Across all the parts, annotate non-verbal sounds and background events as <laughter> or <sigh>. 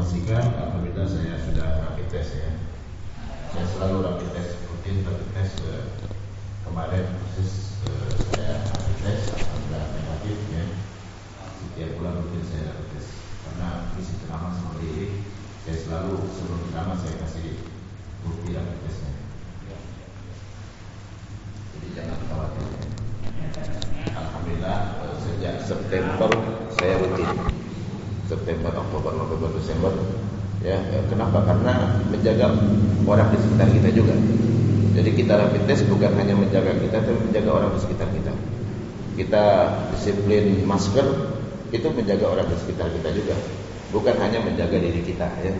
informasikan apabila saya sudah rapid test ya. Saya selalu rapid test rutin rapid test uh, kemarin khusus uh, saya rapid test apabila negatif ya. Setiap bulan rutin saya rapid test karena misi ceramah seperti ini saya selalu sebelum ceramah saya kasih bukti rapid testnya. Jadi jangan khawatir. Alhamdulillah uh, sejak September saya rutin. September, Oktober, November, Desember. Ya, kenapa? Karena menjaga orang di sekitar kita juga. Jadi kita rapid test bukan hanya menjaga kita, tapi menjaga orang di sekitar kita. Kita disiplin masker itu menjaga orang di sekitar kita juga, bukan hanya menjaga diri kita. Ya.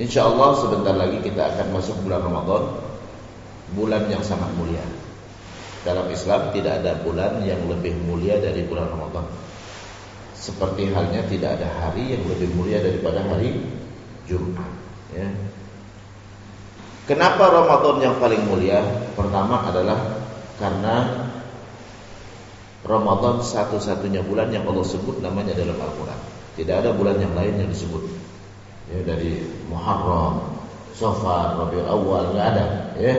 Insya Allah sebentar lagi kita akan masuk bulan Ramadan, bulan yang sangat mulia. Dalam Islam tidak ada bulan yang lebih mulia dari bulan Ramadan. Seperti halnya tidak ada hari yang lebih mulia daripada hari Jumat. Ya. Kenapa Ramadan yang paling mulia? Pertama adalah karena Ramadan satu-satunya bulan yang Allah sebut namanya dalam Al-Quran. Tidak ada bulan yang lain yang disebut. Ya, dari Muharram, Safar, Rabiul Awal nggak ada. Ya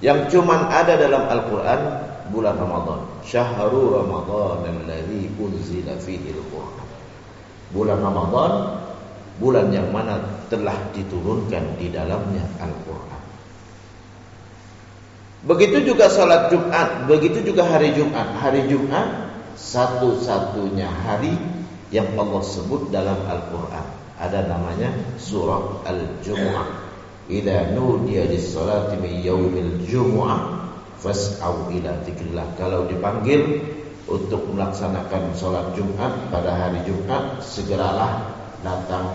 yang cuman ada dalam Al-Quran bulan Ramadan. Syahrul Ramadan alladzi unzila fihi al-Quran. Bulan Ramadan bulan yang mana telah diturunkan di dalamnya Al-Quran. Begitu juga salat Jumat, begitu juga hari Jumat. Hari Jumat satu-satunya hari yang Allah sebut dalam Al-Quran. Ada namanya surat Al-Jumu'ah. Idza nudiya lis-salati min yaumil jumu'ah fas'au ila dzikrillah. Kalau dipanggil untuk melaksanakan sholat Jumat pada hari Jumat, segeralah datang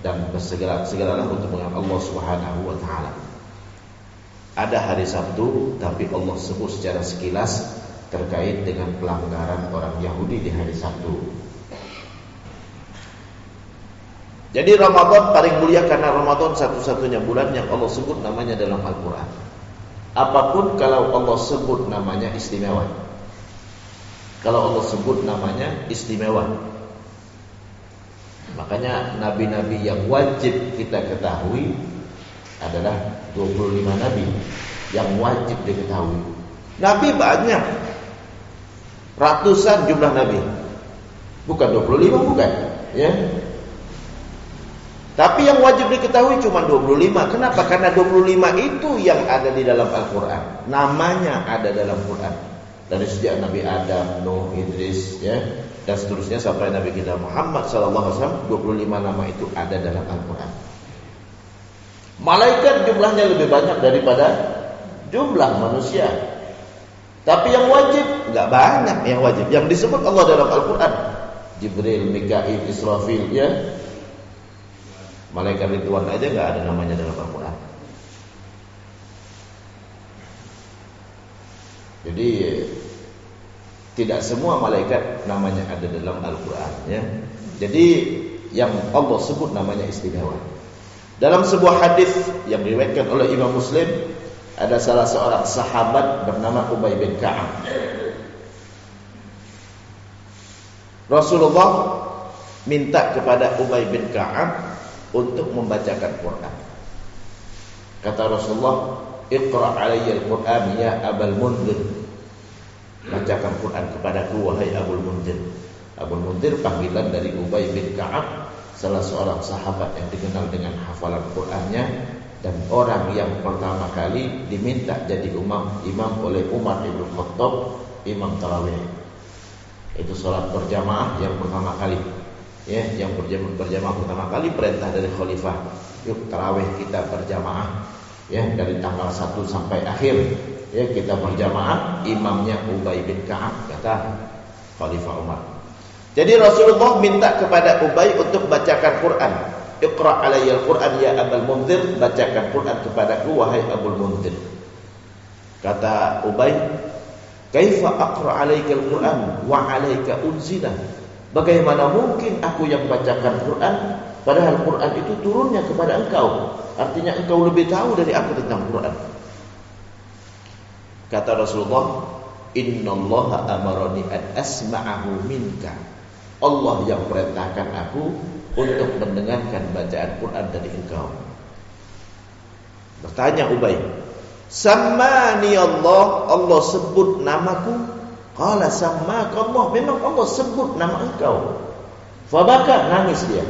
dan bersegera segeralah untuk mengenal Allah Subhanahu wa taala. Ada hari Sabtu tapi Allah sebut secara sekilas terkait dengan pelanggaran orang Yahudi di hari Sabtu. Jadi Ramadan paling mulia karena Ramadan satu-satunya bulan yang Allah sebut namanya dalam Al-Quran. Apa pun kalau Allah sebut namanya istimewa. Kalau Allah sebut namanya istimewa. Makanya nabi-nabi yang wajib kita ketahui adalah 25 nabi yang wajib diketahui. Nabi banyak. Ratusan jumlah nabi. Bukan 25 bukan, ya. Tapi yang wajib diketahui cuma 25. Kenapa? Karena 25 itu yang ada di dalam Al-Quran. Namanya ada dalam Quran. Dari sejak Nabi Adam, Nuh, Idris, ya, dan seterusnya sampai Nabi kita Muhammad SAW, 25 nama itu ada dalam Al-Quran. Malaikat jumlahnya lebih banyak daripada jumlah manusia. Tapi yang wajib nggak banyak yang wajib. Yang disebut Allah dalam Al-Quran. Jibril, Mikail, Israfil, ya, Malaikat Ridwan aja nggak ada namanya dalam Al-Quran. Jadi tidak semua malaikat namanya ada dalam Al-Quran. Ya. Jadi yang Allah sebut namanya istimewa. Dalam sebuah hadis yang diriwayatkan oleh Imam Muslim ada salah seorang sahabat bernama Ubay bin Ka'ab. Rasulullah minta kepada Ubay bin Ka'ab untuk membacakan Quran. Kata Rasulullah, "Iqra' alayya al-Quran ya Abul Munzir." Bacakan Quran kepadaku wahai Abul Munzir. Abul Munzir panggilan dari Ubay bin Ka'ab, salah seorang sahabat yang dikenal dengan hafalan Qur'annya dan orang yang pertama kali diminta jadi imam imam oleh Umar bin Khattab, imam tarawih. Itu salat berjamaah yang pertama kali ya yang berjamaah, berjamaah pertama kali perintah dari khalifah. Yuk tarawih kita berjamaah. Ya dari tanggal 1 sampai akhir. Ya kita berjamaah imamnya Ubay bin Ka'ab kata khalifah Umar. Jadi Rasulullah minta kepada Ubay untuk bacakan Quran. Iqra alayya al-Quran ya Abul Munzir bacakan Quran kepadaku wahai Abul Munzir. Kata Ubay kaifa aqra alayka al-Quran wa alayka unzila Bagaimana mungkin aku yang bacakan Quran Padahal Quran itu turunnya kepada engkau Artinya engkau lebih tahu dari aku tentang Quran Kata Rasulullah Innallaha amarani an asma'ahu minka. Allah yang perintahkan aku untuk mendengarkan bacaan Quran dari engkau. Bertanya Ubay, Sammani Allah, Allah sebut namaku. Qala sammaka Allah, memang Allah sebut nama engkau. Fabaka nangis dia.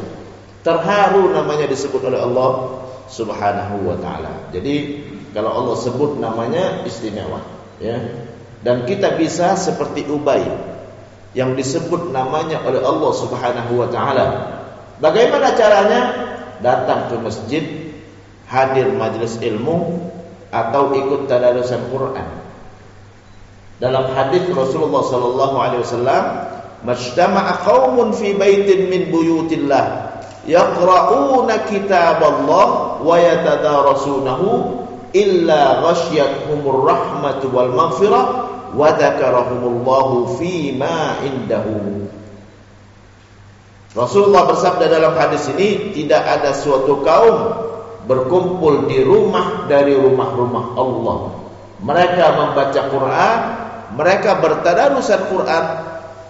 Terharu namanya disebut oleh Allah Subhanahu wa taala. Jadi kalau Allah sebut namanya istimewa, ya. Dan kita bisa seperti Ubay yang disebut namanya oleh Allah Subhanahu wa taala. Bagaimana caranya? Datang ke masjid, hadir majelis ilmu, atau ikut tadarusan Quran. Dalam hadis Rasulullah sallallahu alaihi wasallam, "Majtama'a qaumun fi baitin min buyutillah yaqra'una kitaballah wa yatadarasunahu illa ghasyiyatuhumur rahmatu wal maghfirah wa dzakarahumullahu fi ma indahu." Rasulullah bersabda dalam hadis ini tidak ada suatu kaum berkumpul di rumah dari rumah-rumah Allah. Mereka membaca Quran, mereka bertadarusan Quran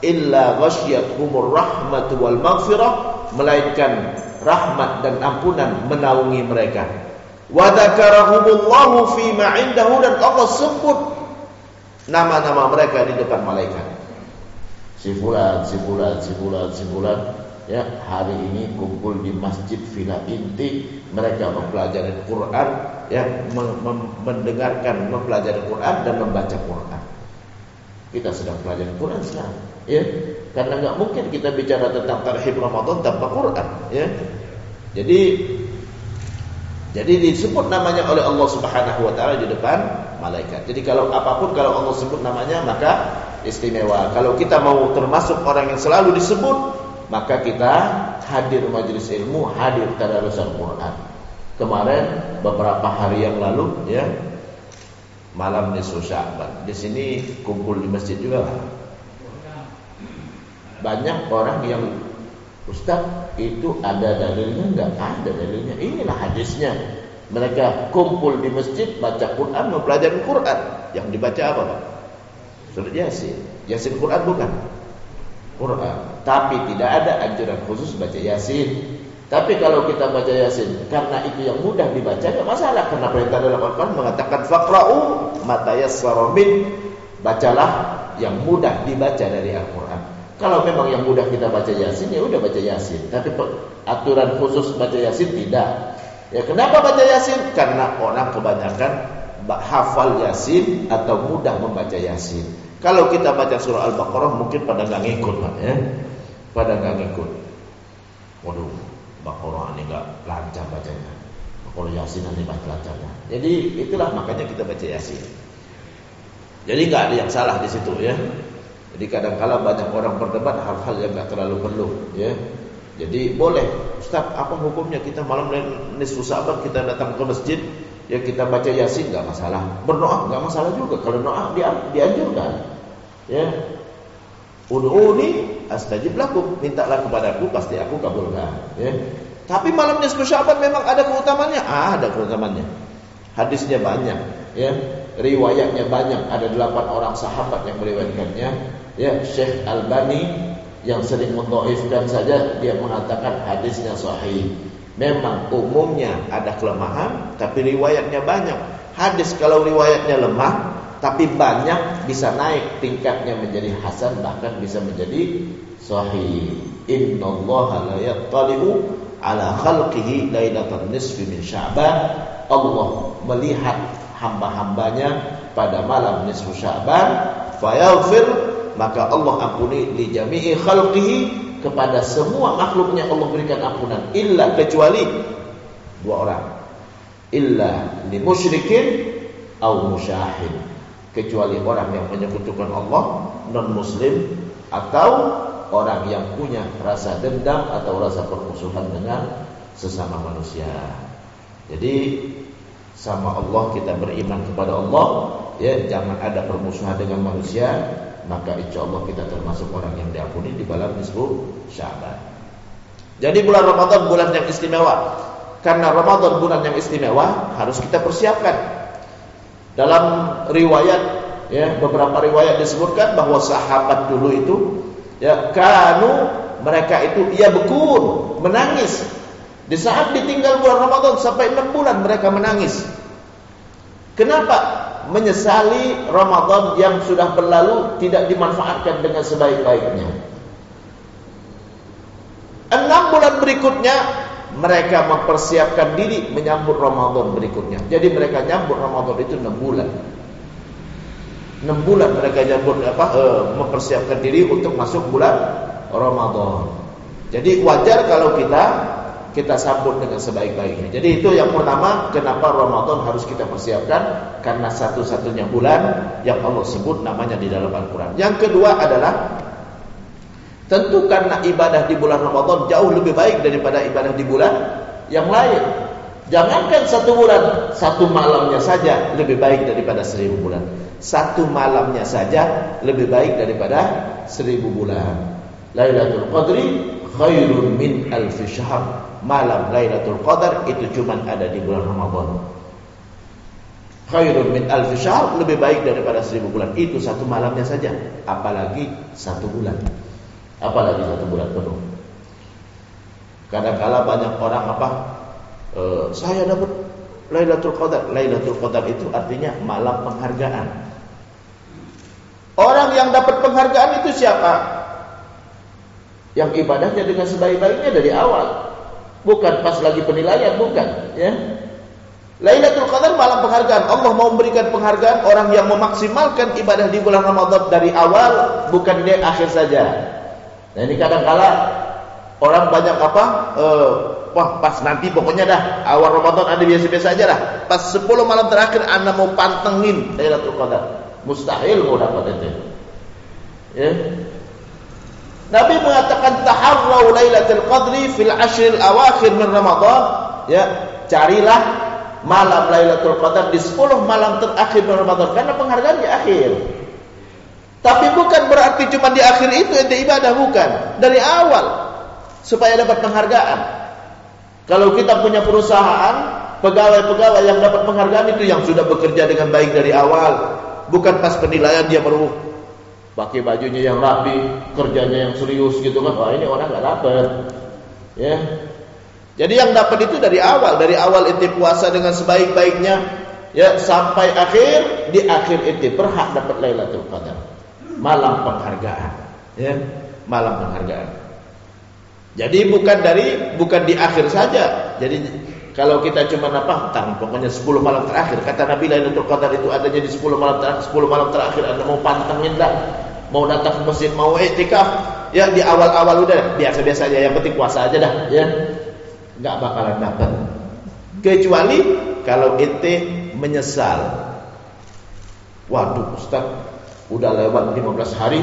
illa ghasyiyatuhumur rahmatu wal maghfirah melainkan rahmat dan ampunan menaungi mereka. Wa dzakarahumullahu fi ma indahu dan Allah sebut nama-nama mereka di depan malaikat. Si fulan, si fulan, si fulan, si fulan ya hari ini kumpul di masjid Villa Inti mereka mempelajari Quran ya mendengarkan mempelajari Quran dan membaca Quran kita sedang pelajari Quran sekarang ya karena nggak mungkin kita bicara tentang tarhib Ramadan tanpa Quran ya jadi jadi disebut namanya oleh Allah Subhanahu wa taala di depan malaikat. Jadi kalau apa pun kalau Allah sebut namanya maka istimewa. Kalau kita mau termasuk orang yang selalu disebut maka kita hadir majelis ilmu, hadir tadarusan Quran. Kemarin beberapa hari yang lalu ya malam nisfu Sya'ban. Di sini kumpul di masjid juga Banyak orang yang Ustaz itu ada dalilnya enggak? Ada dalilnya. Inilah hadisnya. Mereka kumpul di masjid baca Quran, mempelajari Quran. Yang dibaca apa, Pak? Surat Yasin. Yasin Quran bukan? Quran. Tapi tidak ada anjuran khusus baca Yasin. Tapi kalau kita baca Yasin karena itu yang mudah dibaca tidak masalah karena perintah dalam Al-Qur'an mengatakan faqra'u mata yassara Bacalah yang mudah dibaca dari Al-Qur'an. Kalau memang yang mudah kita baca Yasin ya udah baca Yasin. Tapi aturan khusus baca Yasin tidak. Ya kenapa baca Yasin? Karena orang kebanyakan hafal Yasin atau mudah membaca Yasin. Kalau kita baca surah Al-Baqarah mungkin pada nggak ngikut ya. Pada nggak ngikut. Waduh, Baqarah ini nggak lancar bacanya. Kalau Yasin nanti baca lancarnya. Jadi itulah makanya kita baca Yasin. Jadi nggak ada yang salah di situ ya. Jadi kadang-kala banyak orang berdebat hal-hal yang nggak terlalu perlu ya. Jadi boleh, Ustaz, apa hukumnya kita malam nisfu Sa'ban kita datang ke masjid ya kita baca yasin nggak masalah berdoa nggak masalah juga kalau doa dia dianjurkan ya Ud'uni astajib lakum. Mintalah kepadaku pasti aku kabulkan. Ya. Tapi malamnya nisfu memang ada keutamanya ah, ada keutamaannya. Hadisnya banyak ya. Riwayatnya banyak. Ada delapan orang sahabat yang meriwayatkannya ya. Syekh Albani yang sering mendoifkan saja dia mengatakan hadisnya sahih. Memang umumnya ada kelemahan Tapi riwayatnya banyak. Hadis kalau riwayatnya lemah Tapi banyak bisa naik tingkatnya menjadi hasan Bahkan bisa menjadi sahih. Inna Allah la yattali'u ala khalqihi lailatan nisfi min sya'ban. Allah melihat hamba-hambanya pada malam nisfu sya'ban Fayaghfir Maka Allah ampuni li jami'i khalqihi kepada semua makhluknya. Allah berikan ampunan illa kecuali dua orang. Illa li musyrikin au musyahid kecuali orang yang menyekutukan Allah non muslim atau orang yang punya rasa dendam atau rasa permusuhan dengan sesama manusia jadi sama Allah kita beriman kepada Allah ya jangan ada permusuhan dengan manusia maka insya Allah kita termasuk orang yang diampuni di bulan nisfu Syaban. Jadi bulan Ramadan bulan yang istimewa. Karena Ramadan bulan yang istimewa harus kita persiapkan. Dalam riwayat Ya, beberapa riwayat disebutkan bahwa sahabat dulu itu ya kanu mereka itu ia bekun, menangis. Di saat ditinggal bulan Ramadan sampai 6 bulan mereka menangis. Kenapa? Menyesali Ramadan yang sudah berlalu tidak dimanfaatkan dengan sebaik-baiknya. Enam bulan berikutnya mereka mempersiapkan diri menyambut Ramadan berikutnya. Jadi mereka nyambut Ramadan itu enam bulan. 6 bulan mereka nyambut apa e, mempersiapkan diri untuk masuk bulan Ramadan. Jadi wajar kalau kita kita sambut dengan sebaik-baiknya. Jadi itu yang pertama kenapa Ramadan harus kita persiapkan karena satu-satunya bulan yang Allah sebut namanya di dalam Al-Qur'an. Yang kedua adalah tentu karena ibadah di bulan Ramadan jauh lebih baik daripada ibadah di bulan yang lain. Jangankan satu bulan, satu malamnya saja lebih baik daripada seribu bulan. Satu malamnya saja lebih baik daripada seribu bulan. Lailatul Qadri khairun min alfi syahr. Malam Lailatul Qadar itu cuma ada di bulan Ramadan. Khairun min alfi syahr lebih baik daripada seribu bulan. Itu satu malamnya saja, apalagi satu bulan. Apalagi satu bulan penuh. Kadang-kala banyak orang apa uh, saya dapat Lailatul Qadar. Lailatul Qadar itu artinya malam penghargaan. Orang yang dapat penghargaan itu siapa? Yang ibadahnya dengan sebaik-baiknya dari awal. Bukan pas lagi penilaian, bukan, ya. Lailatul Qadar malam penghargaan. Allah mau memberikan penghargaan orang yang memaksimalkan ibadah di bulan Ramadan dari awal, bukan di akhir saja. Nah ini kadang kala orang banyak apa? Uh, Wah pas nanti pokoknya dah awal Ramadan ada biasa-biasa aja dah. Pas 10 malam terakhir anda mau pantengin Lailatul Qadar. Mustahil mau dapat itu. Ya. Nabi mengatakan taharrau Lailatul Qadri fil ashril awakhir min Ramadan. Ya, carilah malam Lailatul Qadar di 10 malam terakhir Ramadan karena penghargaan di akhir. Tapi bukan berarti cuma di akhir itu ente ibadah bukan, dari awal supaya dapat penghargaan. Kalau kita punya perusahaan, pegawai-pegawai yang dapat penghargaan itu yang sudah bekerja dengan baik dari awal, bukan pas penilaian dia baru pakai bajunya yang rapi, kerjanya yang serius gitu kan. Wah, ini orang nggak dapat. Ya. Jadi yang dapat itu dari awal, dari awal inti puasa dengan sebaik-baiknya ya sampai akhir, di akhir inti berhak dapat Lailatul Qadar. Malam penghargaan, ya. Malam penghargaan. Jadi bukan dari bukan di akhir saja. Jadi kalau kita cuma apa tang pokoknya 10 malam terakhir. Kata Nabi Lailatul Qadar itu adanya di 10 malam terakhir 10 malam terakhir. Anda mau pantengin dah mau datang ke masjid mau iktikaf ya di awal-awal udah biasa-biasa aja. Yang penting puasa aja dah ya. Enggak bakalan dapat. Kecuali kalau ente menyesal. Waduh Ustaz udah lewat 15 hari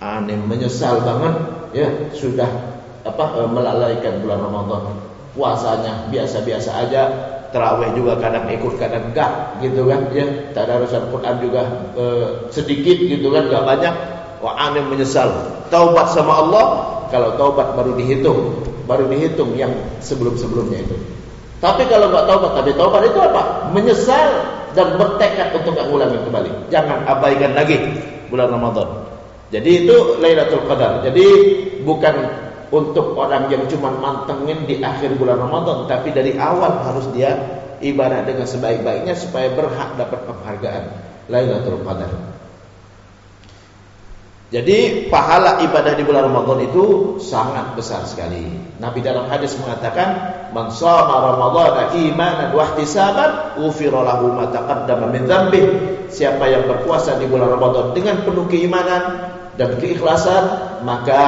aneh menyesal banget ya sudah apa e, melalaikan bulan Ramadan. Puasanya biasa-biasa aja, terawih juga kadang ikut kadang enggak gitu kan ya. Tadarusan Quran juga e, sedikit gitu kan, enggak banyak. Wah, aneh menyesal. Taubat sama Allah, kalau taubat baru dihitung, baru dihitung yang sebelum-sebelumnya itu. Tapi kalau enggak taubat, tapi taubat itu apa? Menyesal dan bertekad untuk enggak ulangi kembali. Jangan abaikan lagi bulan Ramadan. Jadi itu Lailatul Qadar. Jadi bukan untuk orang yang cuma mantengin di akhir bulan Ramadan tapi dari awal harus dia ibadah dengan sebaik-baiknya supaya berhak dapat penghargaan Lailatul Qadar. Jadi pahala ibadah di bulan Ramadan itu sangat besar sekali. Nabi dalam hadis mengatakan, "Man shoma Ramadan imanan wa ihtisaban, ghufira lahu ma taqaddama min dzambih." Siapa yang berpuasa di bulan Ramadan dengan penuh keimanan dan keikhlasan, maka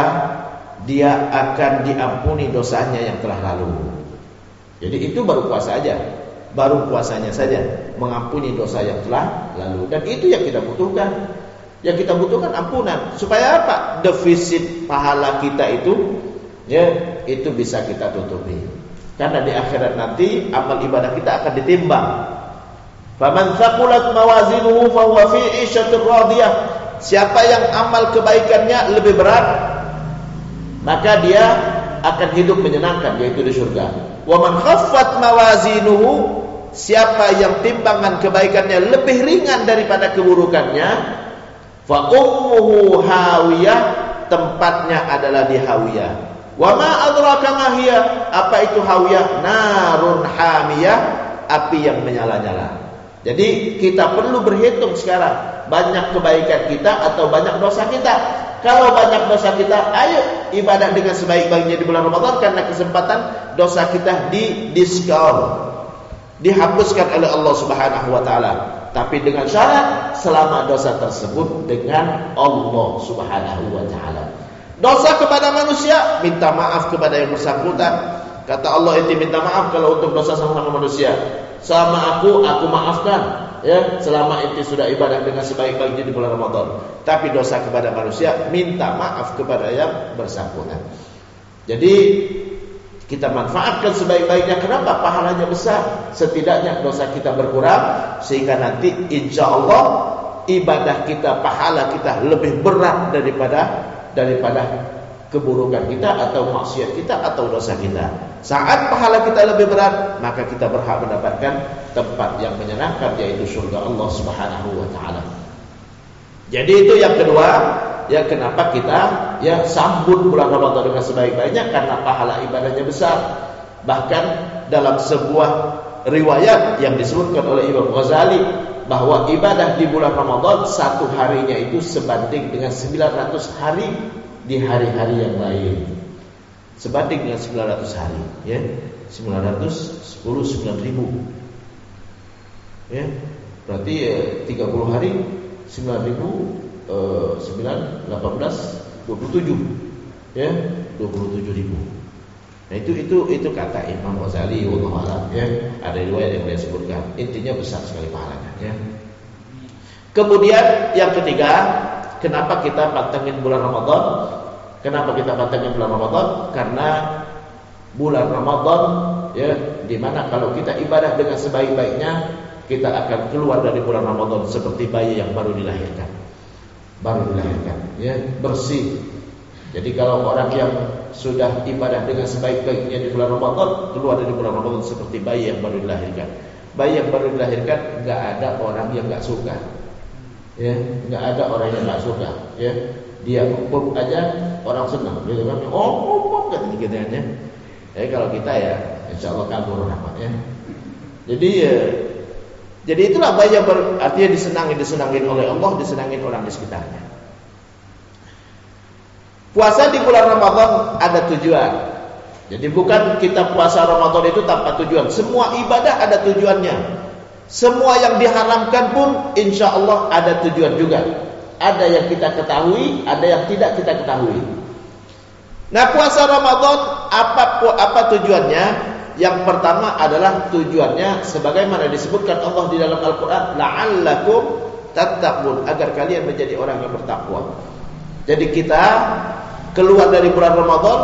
dia akan diampuni dosanya yang telah lalu. Jadi itu baru puasa aja. Baru puasanya saja mengampuni dosa yang telah lalu dan itu yang kita butuhkan. Yang kita butuhkan ampunan supaya apa? Defisit pahala kita itu ya itu bisa kita tutupi. Karena di akhirat nanti amal ibadah kita akan ditimbang. Faman thaqulat mawazinuhu fahuwa fi 'ishatir radiyah. Siapa yang amal kebaikannya lebih berat maka dia akan hidup menyenangkan yaitu di surga. Wa man khaffat mawazinuhu siapa yang timbangan kebaikannya lebih ringan daripada keburukannya fa ummuhu hawiyah tempatnya adalah di hawiyah. Wa ma adraka ma hiya apa itu hawiyah? Narun hamiyah api yang menyala-nyala. Jadi kita perlu berhitung sekarang banyak kebaikan kita atau banyak dosa kita. Kalau banyak dosa kita ayo ibadah dengan sebaik-baiknya di bulan Ramadan karena kesempatan dosa kita di diskon dihapuskan oleh Allah Subhanahu wa taala tapi dengan syarat selama dosa tersebut dengan Allah Subhanahu wa taala. Dosa kepada manusia minta maaf kepada yang bersangkutan. Kata Allah itu minta maaf kalau untuk dosa sama manusia. Sama aku aku maafkan. Ya selama itu sudah ibadah dengan sebaik-baiknya di bulan Ramadan. Tapi dosa kepada manusia minta maaf kepada yang bersangkutan. Jadi kita manfaatkan sebaik-baiknya. Kenapa? Pahalanya besar. Setidaknya dosa kita berkurang sehingga nanti insya Allah ibadah kita, pahala kita lebih berat daripada daripada keburukan kita atau maksiat kita atau dosa kita. Saat pahala kita lebih berat, maka kita berhak mendapatkan tempat yang menyenangkan yaitu surga Allah Subhanahu wa taala. Jadi itu yang kedua, ya kenapa kita ya sambut bulan Ramadan dengan sebaik-baiknya karena pahala ibadahnya besar. Bahkan dalam sebuah riwayat yang disebutkan oleh Imam Ghazali bahwa ibadah di bulan Ramadan satu harinya itu sebanding dengan 900 hari di hari-hari yang lain. Sebanding dengan 900 hari, ya. 910 9000. Ya. Berarti ya, 30 hari 9000 9, 18, 27 ya 27 ribu. Nah itu itu itu kata Imam Ghazali Allah ya. Ada riwayat yang dia sebutkan. Intinya besar sekali pahalanya ya. Kemudian yang ketiga kenapa kita pantengin bulan Ramadan? Kenapa kita pantengin bulan Ramadan? Karena bulan Ramadan ya di mana kalau kita ibadah dengan sebaik-baiknya kita akan keluar dari bulan Ramadan seperti bayi yang baru dilahirkan baru dilahirkan. Ya bersih. Jadi kalau orang yang sudah ibadah dengan sebaik-baiknya di bulan Ramadan keluar dari bulan Ramadan seperti bayi yang baru dilahirkan. Bayi yang baru dilahirkan nggak ada orang yang nggak suka. Ya nggak ada orang yang nggak suka. Ya dia pup aja orang senang. Gitu kan oh pup kan gitu ya. Eh kalau kita ya insya Allah kabur rahmat ya jadi ya jadi itulah bayi yang ber, artinya disenangi, disenangin oleh Allah, disenangin orang di sekitarnya. Puasa di bulan Ramadan ada tujuan. Jadi bukan kita puasa Ramadan itu tanpa tujuan. Semua ibadah ada tujuannya. Semua yang diharamkan pun insya Allah ada tujuan juga. Ada yang kita ketahui, ada yang tidak kita ketahui. Nah puasa Ramadan apa apa tujuannya? Yang pertama adalah tujuannya sebagaimana disebutkan Allah di dalam Al-Qur'an, la'allakum tattaqun, agar kalian menjadi orang yang bertakwa. Jadi kita keluar dari bulan Ramadan,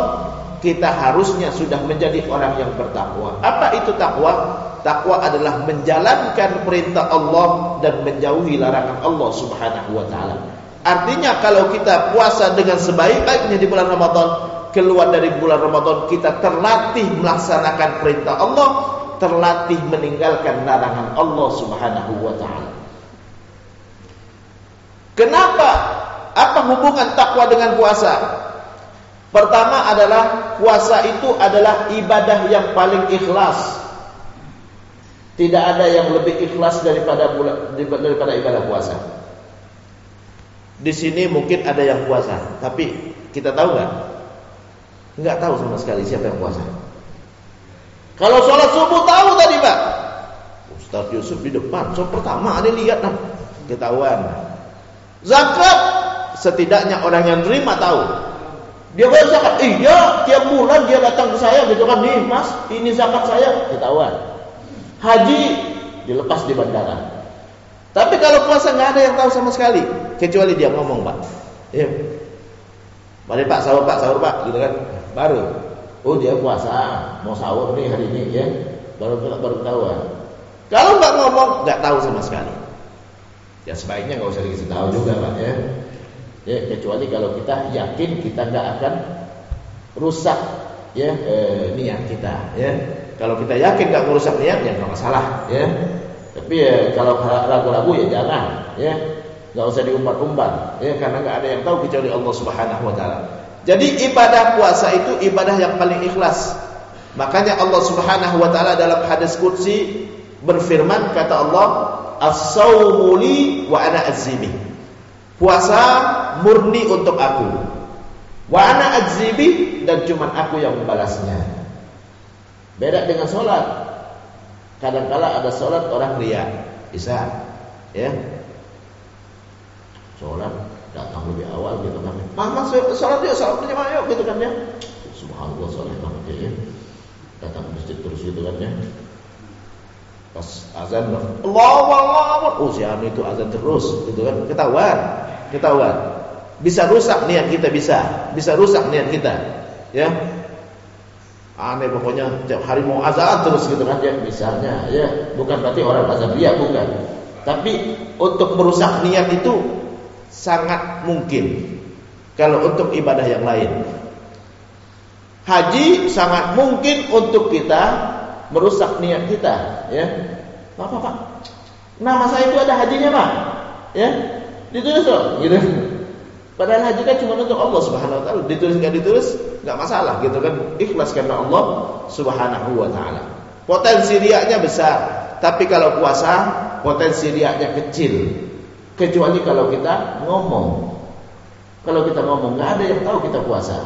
kita harusnya sudah menjadi orang yang bertakwa. Apa itu takwa? Takwa adalah menjalankan perintah Allah dan menjauhi larangan Allah Subhanahu wa taala. Artinya kalau kita puasa dengan sebaik-baiknya di bulan Ramadan, keluar dari bulan Ramadan kita terlatih melaksanakan perintah Allah, terlatih meninggalkan larangan Allah Subhanahu wa taala. Kenapa? Apa hubungan takwa dengan puasa? Pertama adalah puasa itu adalah ibadah yang paling ikhlas. Tidak ada yang lebih ikhlas daripada daripada ibadah puasa. Di sini mungkin ada yang puasa, tapi kita tahu nggak Enggak tahu sama sekali siapa yang puasa. Kalau sholat subuh tahu tadi pak. Ustaz Yusuf di depan. So pertama ada lihat nah ketahuan. Zakat setidaknya orang yang terima tahu. Dia bayar zakat. Iya, tiap bulan dia datang ke saya gitu kan. Nih mas, ini zakat saya. Ketahuan. Haji dilepas di bandara. Tapi kalau puasa nggak ada yang tahu sama sekali, kecuali dia ngomong pak. Ya. Mari pak sahur pak sahur pak, gitu kan baru. Oh dia puasa. Mau sahur nih hari ini ya. Baru baru ketahuan. Kalau nggak ngomong nggak tahu sama sekali. Ya sebaiknya nggak usah dikasih tahu juga pak ya. Ya kecuali kalau kita yakin kita nggak akan rusak ya eh, niat kita ya. Kalau kita yakin nggak merusak niat ya nggak masalah ya. Tapi ya kalau ragu-ragu ya jangan ya. Nggak usah diumbar-umbar ya. Karena nggak ada yang tahu kecuali Allah Subhanahu wa taala. Jadi ibadah puasa itu ibadah yang paling ikhlas. Makanya Allah Subhanahu wa taala dalam hadis qudsi berfirman kata Allah, "As-saumu wa ana azimi." Puasa murni untuk aku. Wa ana azibi dan cuma aku yang membalasnya. Beda dengan sholat. Kadang-kala ada sholat orang ria, bisa, ya. Sholat datang lebih awal gitu kan. Mama sholat ya, sholat punya yuk gitu kan ya. Subhanallah sholat banget ya. Datang ke masjid terus gitu kan ya. Pas azan Allah Allah Oh si Anu itu azan terus gitu kan ketahuan ketahuan bisa rusak niat kita bisa bisa rusak niat kita ya aneh pokoknya tiap hari mau azan terus gitu kan ya misalnya ya bukan berarti orang azan dia bukan tapi untuk merusak niat itu sangat mungkin kalau untuk ibadah yang lain haji sangat mungkin untuk kita merusak niat kita, ya. Pak, Pak. Nama saya itu ada hajinya, Pak. Ya. Ditulis loh, gitu. Padahal haji kan cuma untuk Allah Subhanahu wa taala. Ditulis enggak ditulis enggak masalah gitu kan. Ikhlas karena Allah Subhanahu wa taala. Potensi riaknya besar, tapi kalau puasa potensi riaknya kecil. Kecuali kalau kita ngomong. Kalau kita ngomong enggak ada yang tahu kita puasa.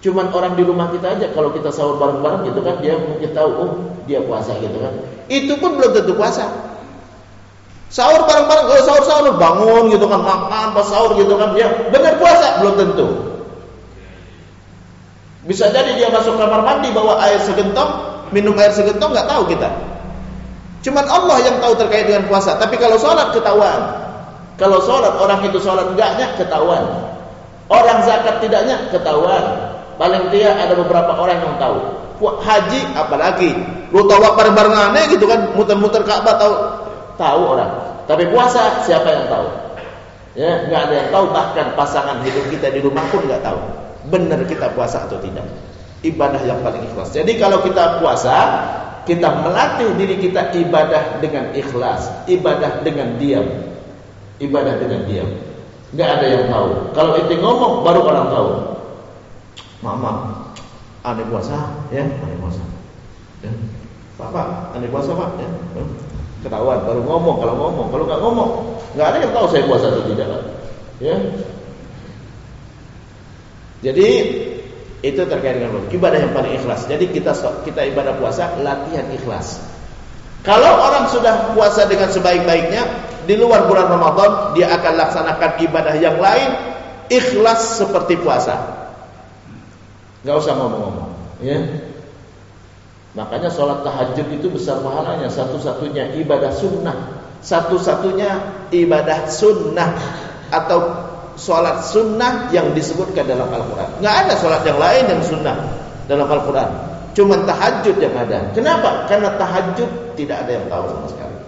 Cuman orang di rumah kita aja kalau kita sahur bareng-bareng gitu kan dia mungkin tahu oh dia puasa gitu kan. Itu pun belum tentu puasa. Sahur bareng-bareng kalau sahur-sahur bangun gitu kan makan pas sahur gitu kan dia benar puasa belum tentu. Bisa jadi dia masuk kamar mandi bawa air segentong, minum air segentong nggak tahu kita. Cuman Allah yang tahu terkait dengan puasa. Tapi kalau sholat ketahuan. Kalau sholat orang itu sholat enggaknya ketahuan. Orang zakat tidaknya ketahuan. Paling tidak ada beberapa orang yang tahu. Haji apalagi. Lu tahu bareng-barengannya gitu kan, muter-muter Ka'bah tahu tahu orang. Tapi puasa siapa yang tahu? Ya, nggak ada yang tahu bahkan pasangan hidup kita di rumah pun nggak tahu. Benar kita puasa atau tidak. Ibadah yang paling ikhlas. Jadi kalau kita puasa, kita melatih diri kita ibadah dengan ikhlas, ibadah dengan diam. Ibadah dengan diam. Nggak ada yang tahu. Kalau itu ngomong baru orang tahu. Mama, aneh puasa, ya, aneh puasa. Ya. Aneh puasa, Pak, ya. Ketahuan, baru ngomong, kalau ngomong, kalau nggak ngomong, nggak ada yang tahu saya puasa atau tidak, Ya. Jadi itu terkait dengan ibadah yang paling ikhlas. Jadi kita kita ibadah puasa latihan ikhlas. Kalau orang sudah puasa dengan sebaik-baiknya di luar bulan Ramadan, dia akan laksanakan ibadah yang lain ikhlas seperti puasa. Gak usah ngomong-ngomong, ya. Makanya sholat tahajud itu besar pahalanya, satu-satunya ibadah sunnah, satu-satunya ibadah sunnah atau sholat sunnah yang disebutkan dalam Al-Quran. Gak ada sholat yang lain yang sunnah dalam Al-Quran. Cuma tahajud yang ada. Kenapa? Karena tahajud tidak ada yang tahu sama sekali.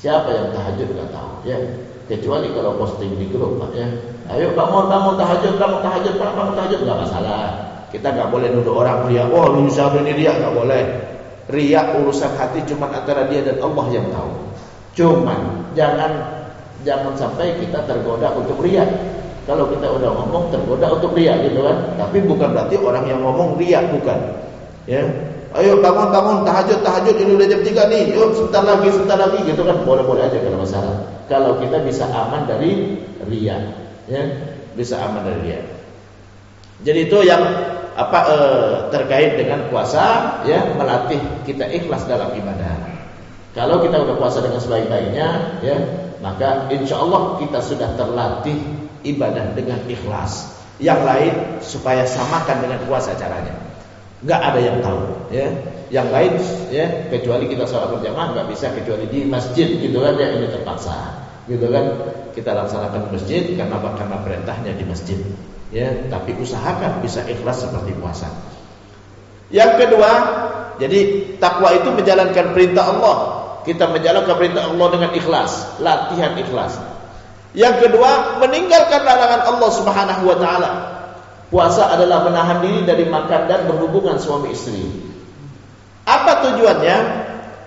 Siapa yang tahajud gak tahu, ya. Kecuali kalau posting di grup, Pak, ya. Ayo bangun, bangun tahajud, bangun tahajud, bangun tahajud, nggak masalah. Kita nggak boleh nuduh orang ria. Oh, siapa ini ria nggak boleh. Ria urusan hati cuma antara dia dan Allah yang tahu. Cuman jangan jangan sampai kita tergoda untuk ria. Kalau kita udah ngomong tergoda untuk ria gitu kan. Tapi bukan berarti orang yang ngomong ria bukan. Ya. Ayo bangun bangun tahajud tahajud ini udah jam 3 nih. Yuk sebentar lagi sebentar lagi gitu kan boleh-boleh aja kalau masalah. Kalau kita bisa aman dari ria, ya. Bisa aman dari ria. Jadi itu yang apa e, terkait dengan puasa ya melatih kita ikhlas dalam ibadah. Kalau kita udah puasa dengan sebaik-baiknya ya maka insya Allah kita sudah terlatih ibadah dengan ikhlas. Yang lain supaya samakan dengan puasa caranya. Enggak ada yang tahu ya. Yang lain ya kecuali kita sholat berjamaah nggak bisa kecuali di masjid gitu kan ya ini terpaksa gitu kan kita laksanakan masjid karena karena perintahnya di masjid ya tapi usahakan bisa ikhlas seperti puasa yang kedua jadi takwa itu menjalankan perintah Allah kita menjalankan perintah Allah dengan ikhlas latihan ikhlas yang kedua meninggalkan larangan Allah Subhanahu wa taala puasa adalah menahan diri dari makan dan berhubungan suami istri Apa tujuannya?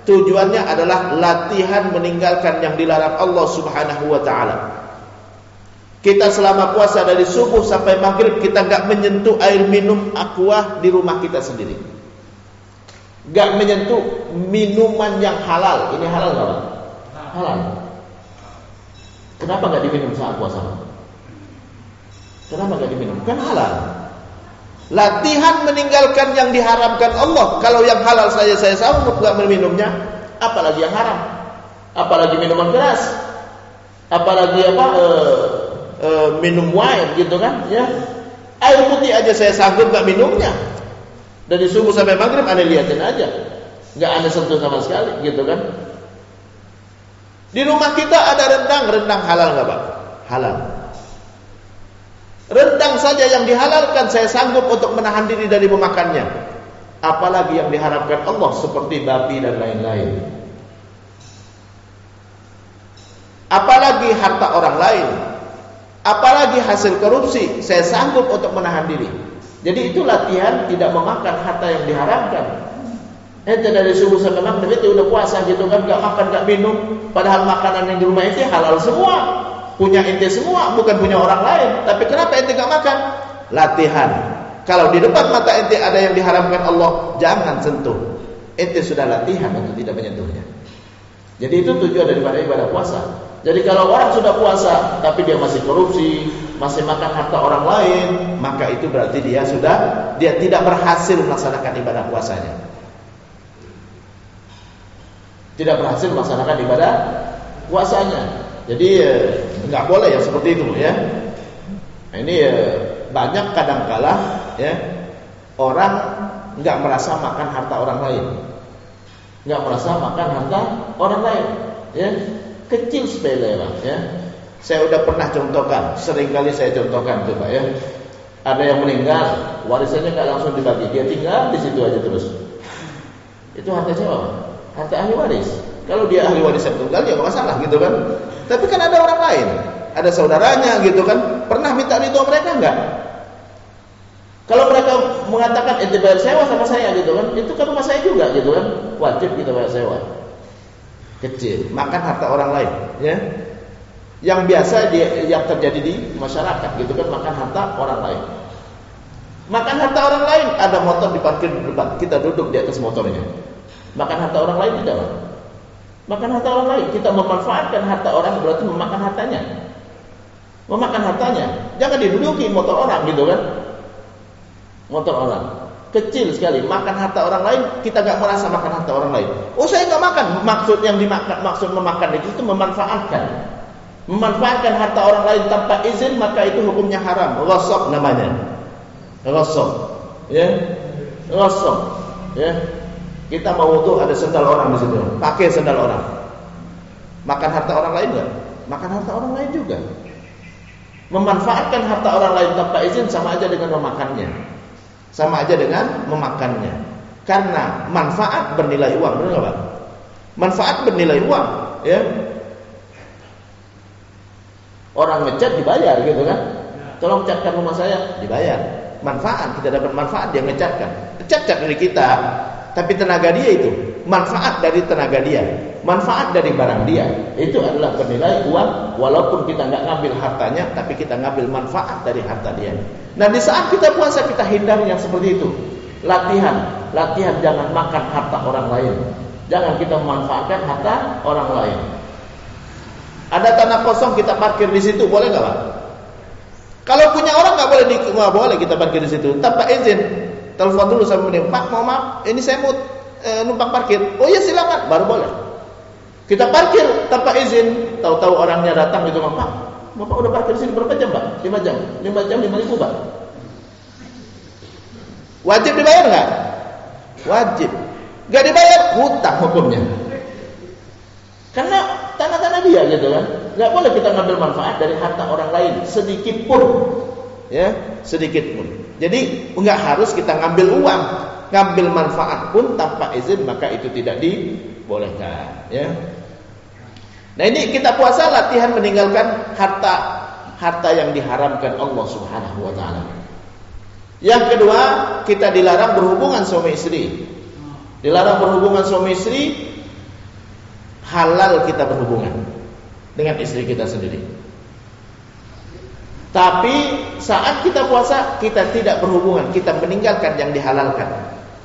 Tujuannya adalah latihan meninggalkan yang dilarang Allah Subhanahu wa taala. Kita selama puasa dari subuh sampai maghrib kita nggak menyentuh air minum aqua di rumah kita sendiri. Nggak menyentuh minuman yang halal. Ini halal nggak Pak? Halal. Kenapa nggak diminum saat puasa? Kenapa nggak diminum? Kan halal. Latihan meninggalkan yang diharamkan Allah. Kalau yang halal saja saya sanggup nggak meminumnya, apalagi yang haram. Apalagi minuman keras. Apalagi apa? E, e, minum wine gitu kan? Ya. Air putih aja saya sanggup nggak minumnya. Dari subuh sampai maghrib anda lihatin aja, nggak ada sentuh sama sekali, gitu kan? Di rumah kita ada rendang, rendang halal nggak pak? Halal. Rendang saja yang dihalalkan saya sanggup untuk menahan diri dari memakannya. Apalagi yang diharapkan Allah seperti babi dan lain-lain. Apalagi harta orang lain. Apalagi hasil korupsi, saya sanggup untuk menahan diri. Jadi itu latihan tidak memakan harta yang diharamkan. Ente dari subuh sampai maghrib itu udah puasa gitu kan, gak makan, gak minum. Padahal makanan yang di rumah itu halal semua punya ente semua, bukan punya orang lain. Tapi kenapa ente gak makan? Latihan. Kalau di depan mata ente ada yang diharamkan Allah, jangan sentuh. Ente sudah latihan untuk tidak menyentuhnya. Jadi itu tujuan daripada ibadah puasa. Jadi kalau orang sudah puasa tapi dia masih korupsi, masih makan harta orang lain, maka itu berarti dia sudah dia tidak berhasil melaksanakan ibadah puasanya. Tidak berhasil melaksanakan ibadah puasanya. Jadi eh, nggak boleh ya seperti itu ya. Nah, ini eh, banyak kadangkala ya orang nggak merasa makan harta orang lain, nggak merasa makan harta orang lain, ya kecil sepele lah ya. Saya udah pernah contohkan, sering kali saya contohkan coba ya. Ada yang meninggal, warisannya nggak langsung dibagi, dia tinggal di situ aja terus. Itu harta siapa? Harta ahli waris. Kalau dia ahli waris tunggal ya nggak masalah gitu kan. Tapi kan ada orang lain, ada saudaranya gitu kan. Pernah minta ridho mereka enggak? Kalau mereka mengatakan itu bayar sewa sama saya gitu kan, itu kan rumah saya juga gitu kan, wajib kita bayar sewa. Kecil, makan harta orang lain, ya. Yang biasa dia, yang terjadi di masyarakat gitu kan, makan harta orang lain. Makan harta orang lain, ada motor diparkir di depan, kita duduk di atas motornya. Makan harta orang lain tidak, Pak? Makan harta orang lain. Kita memanfaatkan harta orang berarti memakan hartanya. Memakan hartanya. Jangan diduduki motor orang gitu kan. Motor orang. Kecil sekali. Makan harta orang lain, kita nggak merasa makan harta orang lain. Oh saya nggak makan. Maksud yang dimakan, maksud memakan itu memanfaatkan. Memanfaatkan harta orang lain tanpa izin, maka itu hukumnya haram. Rosok namanya. Rosok. Ya. Rosok. Ya. Kita mau wudu ada sendal orang di situ, pakai sendal orang. Makan harta orang lain enggak? Makan harta orang lain juga. Memanfaatkan harta orang lain tanpa izin sama aja dengan memakannya. Sama aja dengan memakannya. Karena manfaat bernilai uang, benar enggak, Pak? Manfaat bernilai uang, ya. Orang ngecat dibayar gitu kan? Tolong catkan rumah saya, dibayar. Manfaat, kita dapat manfaat dia ngecatkan. Cat cat dari kita, tapi tenaga dia itu manfaat dari tenaga dia, manfaat dari barang dia. Itu adalah bernilai uang walaupun kita nggak ngambil hartanya, tapi kita ngambil manfaat dari harta dia. Nah di saat kita puasa kita hindari yang seperti itu. Latihan, latihan jangan makan harta orang lain. Jangan kita memanfaatkan harta orang lain. Ada tanah kosong kita parkir di situ, boleh nggak pak? Kalau punya orang nggak boleh nggak boleh kita parkir di situ tanpa izin. Telepon dulu sama dia, Pak mau maaf, ini saya mau e, numpang parkir. Oh iya silakan, baru boleh. Kita parkir tanpa izin, tahu-tahu orangnya datang gitu, Pak, Bapak udah parkir di sini berapa jam, Pak? 5 jam. 5 jam 5 ribu, Pak. Wajib dibayar nggak? Wajib. Gak dibayar, hutang hukumnya. Karena tanah-tanah dia gitu kan. Gak boleh kita ngambil manfaat dari harta orang lain sedikit pun. Ya, sedikit pun. Jadi enggak harus kita ngambil uang, ngambil manfaat pun tanpa izin maka itu tidak dibolehkan, ya. Nah ini kita puasa latihan meninggalkan harta harta yang diharamkan Allah Subhanahu wa taala. Yang kedua, kita dilarang berhubungan suami istri. Dilarang berhubungan suami istri, halal kita berhubungan dengan istri kita sendiri. Tapi saat kita puasa kita tidak berhubungan, kita meninggalkan yang dihalalkan.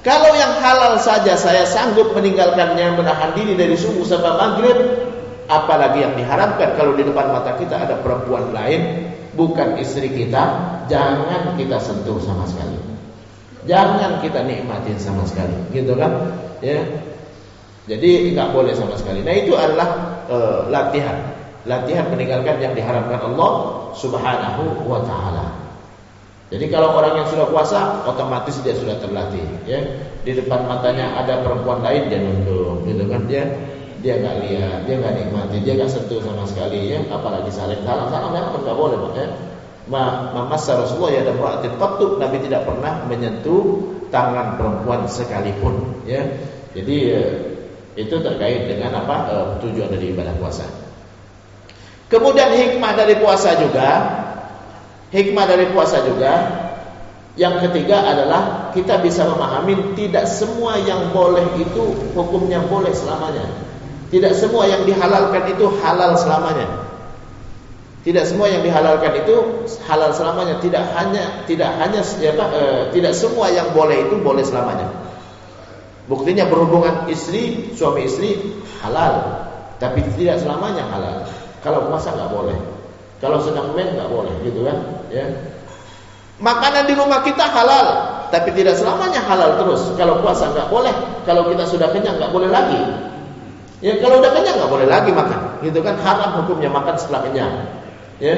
Kalau yang halal saja saya sanggup meninggalkannya menahan diri dari subuh sampai maghrib, apalagi yang diharamkan kalau di depan mata kita ada perempuan lain bukan istri kita, jangan kita sentuh sama sekali. Jangan kita nikmatin sama sekali, gitu kan? Ya. Jadi nggak boleh sama sekali. Nah itu adalah uh, latihan, latihan meninggalkan yang diharamkan Allah Subhanahu wa taala. Jadi kalau orang yang sudah puasa, otomatis dia sudah terlatih, ya. Di depan matanya ada perempuan lain dia nunduk, gitu kan? Dia dia nggak lihat, dia nggak nikmati, dia nggak sentuh sama sekali, ya. Apalagi saling salam, salam memang nggak boleh, pak, ya mamassa Rasulullah ya dan ra'atil qattu Nabi tidak pernah menyentuh tangan perempuan sekalipun ya. Jadi eh, itu terkait dengan apa eh, tujuan dari ibadah puasa. Kemudian hikmah dari puasa juga hikmah dari puasa juga yang ketiga adalah kita bisa memahami tidak semua yang boleh itu hukumnya boleh selamanya. Tidak semua yang dihalalkan itu halal selamanya. Tidak semua yang dihalalkan itu halal selamanya. Tidak hanya tidak hanya apa, e, tidak semua yang boleh itu boleh selamanya. Buktinya berhubungan istri, suami istri halal, tapi tidak selamanya halal. Kalau puasa nggak boleh. Kalau sedang men nggak boleh, gitu kan? Ya. Makanan di rumah kita halal, tapi tidak selamanya halal terus. Kalau puasa nggak boleh, kalau kita sudah kenyang nggak boleh lagi. Ya kalau udah kenyang nggak boleh lagi makan, gitu kan? Haram hukumnya makan setelah kenyang. Ya.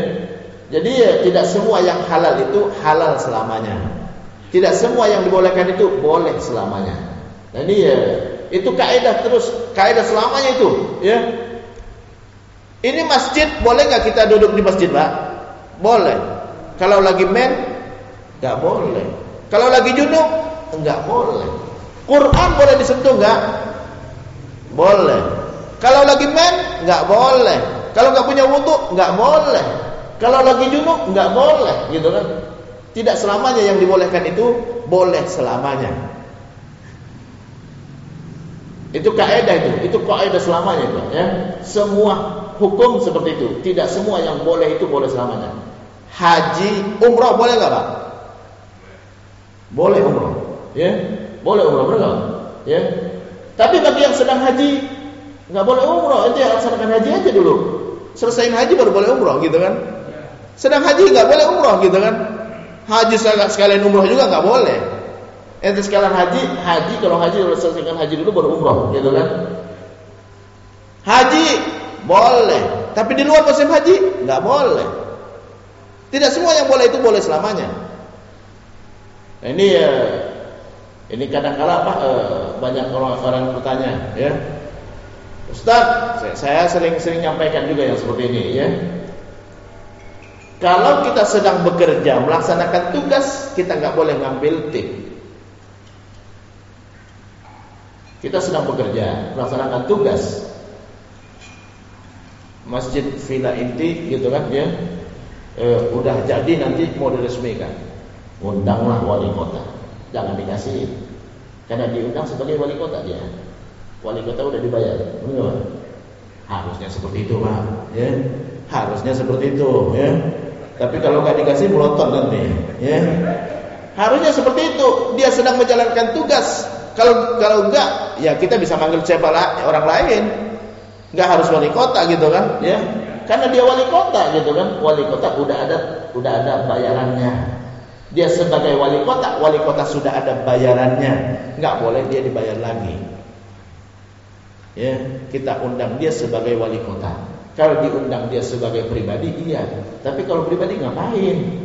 Jadi ya, tidak semua yang halal itu halal selamanya. Tidak semua yang dibolehkan itu boleh selamanya. Nah ini ya, itu kaidah terus, kaidah selamanya itu, ya. Ini masjid boleh nggak kita duduk di masjid, Pak? Boleh. Kalau lagi men, nggak boleh. Kalau lagi junub, nggak boleh. Quran boleh disentuh nggak? Boleh. Kalau lagi men, nggak boleh. Kalau nggak punya wudhu nggak boleh. Kalau lagi junub nggak boleh, gitu kan? Tidak selamanya yang dibolehkan itu boleh selamanya. Itu kaidah itu, itu kaidah selamanya itu, ya. Semua hukum seperti itu, tidak semua yang boleh itu boleh selamanya. Haji, umrah boleh nggak pak? Boleh umrah, ya, boleh umrah benar Ya. Tapi bagi yang sedang haji nggak boleh umrah, itu laksanakan haji aja dulu selesaiin haji baru boleh umroh gitu kan. Sedang haji nggak boleh umroh gitu kan. Haji sekalian umroh juga nggak boleh. Ente sekalian haji, haji kalau haji harus selesaikan haji dulu baru umroh gitu kan. Haji boleh, tapi di luar musim haji nggak boleh. Tidak semua yang boleh itu boleh selamanya. Nah, ini ya, ini kadang-kala apa eh, banyak orang-orang bertanya ya Ustaz, saya sering-sering nyampaikan juga yang seperti ini ya. Kalau kita sedang bekerja melaksanakan tugas, kita nggak boleh ngambil tip. Kita sedang bekerja melaksanakan tugas. Masjid Villa Inti gitu kan ya. Eh, udah jadi nanti mau diresmikan. Undanglah wali kota. Jangan dikasih. Karena diundang sebagai wali kota dia wali kota udah dibayar. Benar Harusnya seperti itu, Pak. Ya. Harusnya seperti itu, ya. Tapi kalau nggak dikasih melotot nanti, ya. Harusnya seperti itu. Dia sedang menjalankan tugas. Kalau kalau enggak, ya kita bisa manggil siapa orang lain. Enggak harus wali kota gitu kan, ya. Karena dia wali kota gitu kan. Wali kota udah ada udah ada bayarannya. Dia sebagai wali kota, wali kota sudah ada bayarannya. Enggak boleh dia dibayar lagi ya kita undang dia sebagai wali kota. Kalau diundang dia sebagai pribadi iya, tapi kalau pribadi ngapain?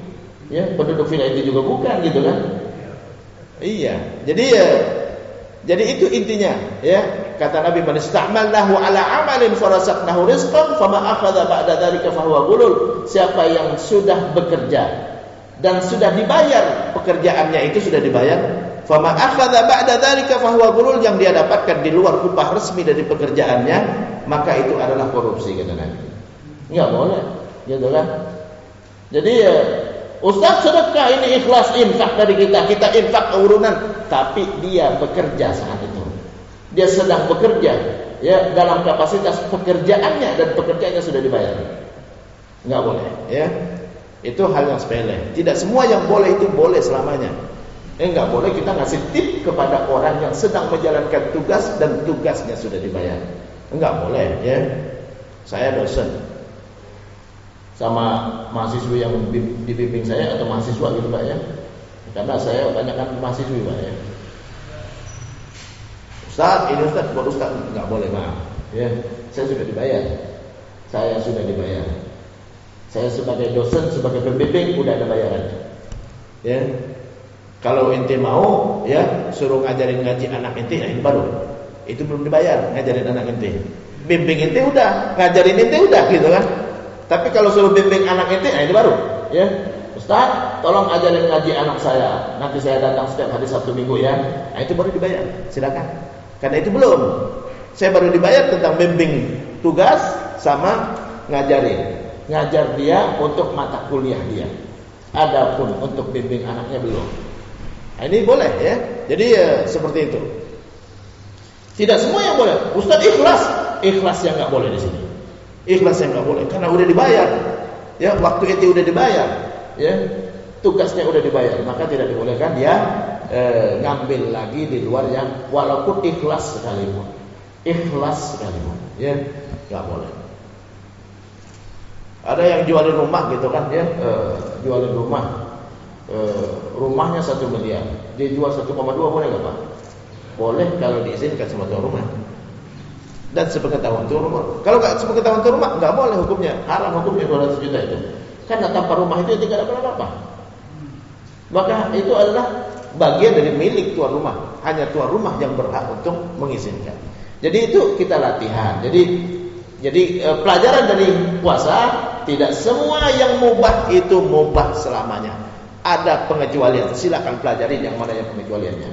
Ya, penduduk villa itu juga bukan gitu kan? Iya. Jadi ya jadi itu intinya ya. Kata Nabi man ista'malnahu ala amalin farasaqnahu rizqan fama akhadha ba'da dzalika fahuwa gulul. Siapa yang sudah bekerja dan sudah dibayar pekerjaannya itu sudah dibayar Fama akhadha ba'da dzalika fahuwa gulul yang dia dapatkan di luar upah resmi dari pekerjaannya, maka itu adalah korupsi kata Nabi. Enggak boleh, gitu kan? Jadi ya Ustaz sedekah ini ikhlas infak dari kita, kita infak urunan, tapi dia bekerja saat itu. dia sedang bekerja ya dalam kapasitas pekerjaannya dan pekerjaannya sudah dibayar. Enggak boleh, ya. Itu hal yang sepele. Tidak semua yang boleh itu boleh selamanya. Eh, enggak boleh kita ngasih tip kepada orang yang sedang menjalankan tugas dan tugasnya sudah dibayar. Enggak boleh, ya. Saya dosen. Sama mahasiswa yang dibimbing saya atau mahasiswa gitu Pak ya. Karena saya banyak kan mahasiswa Pak ya. Ustaz, ini Ustaz buat Ustaz enggak boleh maaf. Ya, saya sudah dibayar. Saya sudah dibayar. Saya sebagai dosen, sebagai pembimbing udah ada bayaran. Ya. Kalau ente mau ya suruh ngajarin ngaji anak ente, nah ini baru. Itu belum dibayar ngajarin anak ente. Bimbing ente udah, ngajarin ente udah gitu kan. Tapi kalau suruh bimbing anak ente, nah ini baru. Ya. Ustaz, tolong ajarin ngaji anak saya. Nanti saya datang setiap hari Sabtu Minggu ya. Nah itu baru dibayar. Silakan. Karena itu belum. Saya baru dibayar tentang bimbing tugas sama ngajarin ngajar dia untuk mata kuliah dia. Adapun untuk bimbing anaknya belum. Nah, ini boleh ya. Jadi ya, seperti itu. Tidak semua yang boleh. Ustaz ikhlas, ikhlas yang nggak boleh di sini. Ikhlas yang nggak boleh karena udah dibayar. Ya, waktu itu udah dibayar. Ya, tugasnya udah dibayar, maka tidak dibolehkan dia eh, ngambil lagi di luar yang walaupun ikhlas sekalipun. Ikhlas sekalipun, ya, nggak boleh. Ada yang jualin rumah gitu kan ya, e, jualin rumah. E, rumahnya satu miliar, dia jual 1,2 boleh nggak pak? Boleh kalau diizinkan sama tuan rumah. Dan sepengetahuan tuan rumah. Kalau nggak sepengetahuan tuan rumah, nggak boleh hukumnya. Haram hukumnya 200 juta itu. Karena tanpa rumah itu tidak ada apa-apa. Maka itu adalah bagian dari milik tuan rumah. Hanya tuan rumah yang berhak untuk mengizinkan. Jadi itu kita latihan. Jadi jadi e, pelajaran dari puasa tidak semua yang mubah itu mubah selamanya. Ada pengecualian. Silakan pelajari yang mana yang pengecualiannya.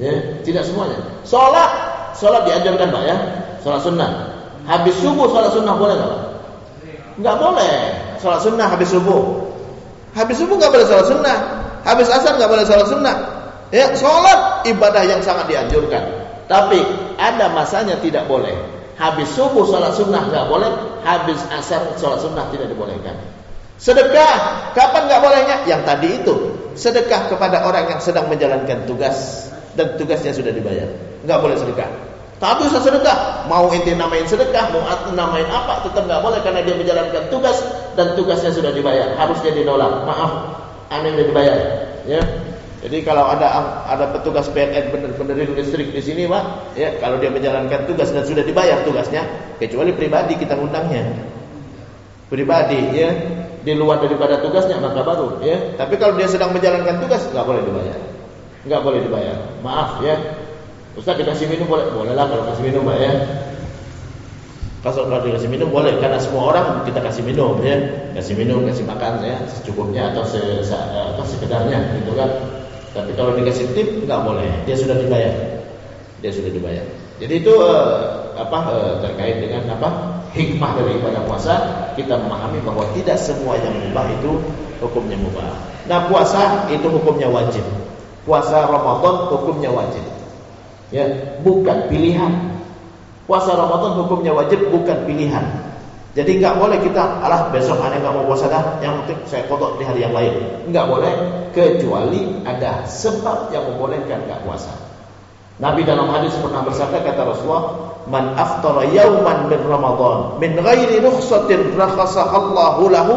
Ya, tidak semuanya. Sholat, sholat diajarkan pak ya. Sholat sunnah. Habis subuh sholat sunnah boleh nggak? Nggak boleh. Sholat sunnah habis subuh. Habis subuh nggak boleh sholat sunnah. Habis asar nggak boleh sholat sunnah. Ya, sholat ibadah yang sangat dianjurkan. Tapi ada masanya tidak boleh. Habis subuh sholat sunnah nggak boleh, habis asar sholat sunnah tidak dibolehkan. Sedekah, kapan nggak bolehnya? Yang tadi itu, sedekah kepada orang yang sedang menjalankan tugas dan tugasnya sudah dibayar. Nggak boleh sedekah. Tapi usah sedekah, mau inti namain sedekah, mau namain apa, tetap nggak boleh karena dia menjalankan tugas dan tugasnya sudah dibayar. Harusnya dinolak. Maaf, aneh sudah dibayar. Ya, jadi kalau ada ada petugas PLN benar-benar listrik di sini, Pak, ya kalau dia menjalankan tugas dan sudah dibayar tugasnya, kecuali pribadi kita undangnya. Pribadi, ya, di luar daripada tugasnya maka baru, ya. Tapi kalau dia sedang menjalankan tugas nggak boleh dibayar. Nggak boleh dibayar. Maaf ya. Ustaz dikasih minum boleh? Boleh lah kalau kasih minum, Pak ya. Kalau kalau dikasih minum boleh karena semua orang kita kasih minum ya, kasih minum, kasih makan ya secukupnya atau se, se atau sekedarnya gitu kan. Tapi kalau dikasih tip nggak boleh, dia sudah dibayar. Dia sudah dibayar. Jadi itu uh, apa uh, terkait dengan apa hikmah dari ibadah puasa kita memahami bahwa tidak semua yang mubah itu hukumnya mubah. Nah puasa itu hukumnya wajib. Puasa Ramadan hukumnya wajib. Ya, bukan pilihan. Puasa Ramadan hukumnya wajib bukan pilihan. Jadi nggak boleh kita, alah besok aneh nggak mau puasa dah, yang penting saya kodok di hari yang lain. Nggak boleh, kecuali ada sebab yang membolehkan nggak puasa. Nabi dalam hadis pernah bersabda kata Rasulullah, "Man aftara yauman min Ramadan min ghairi rukhsatin rakhasa Allahu lahu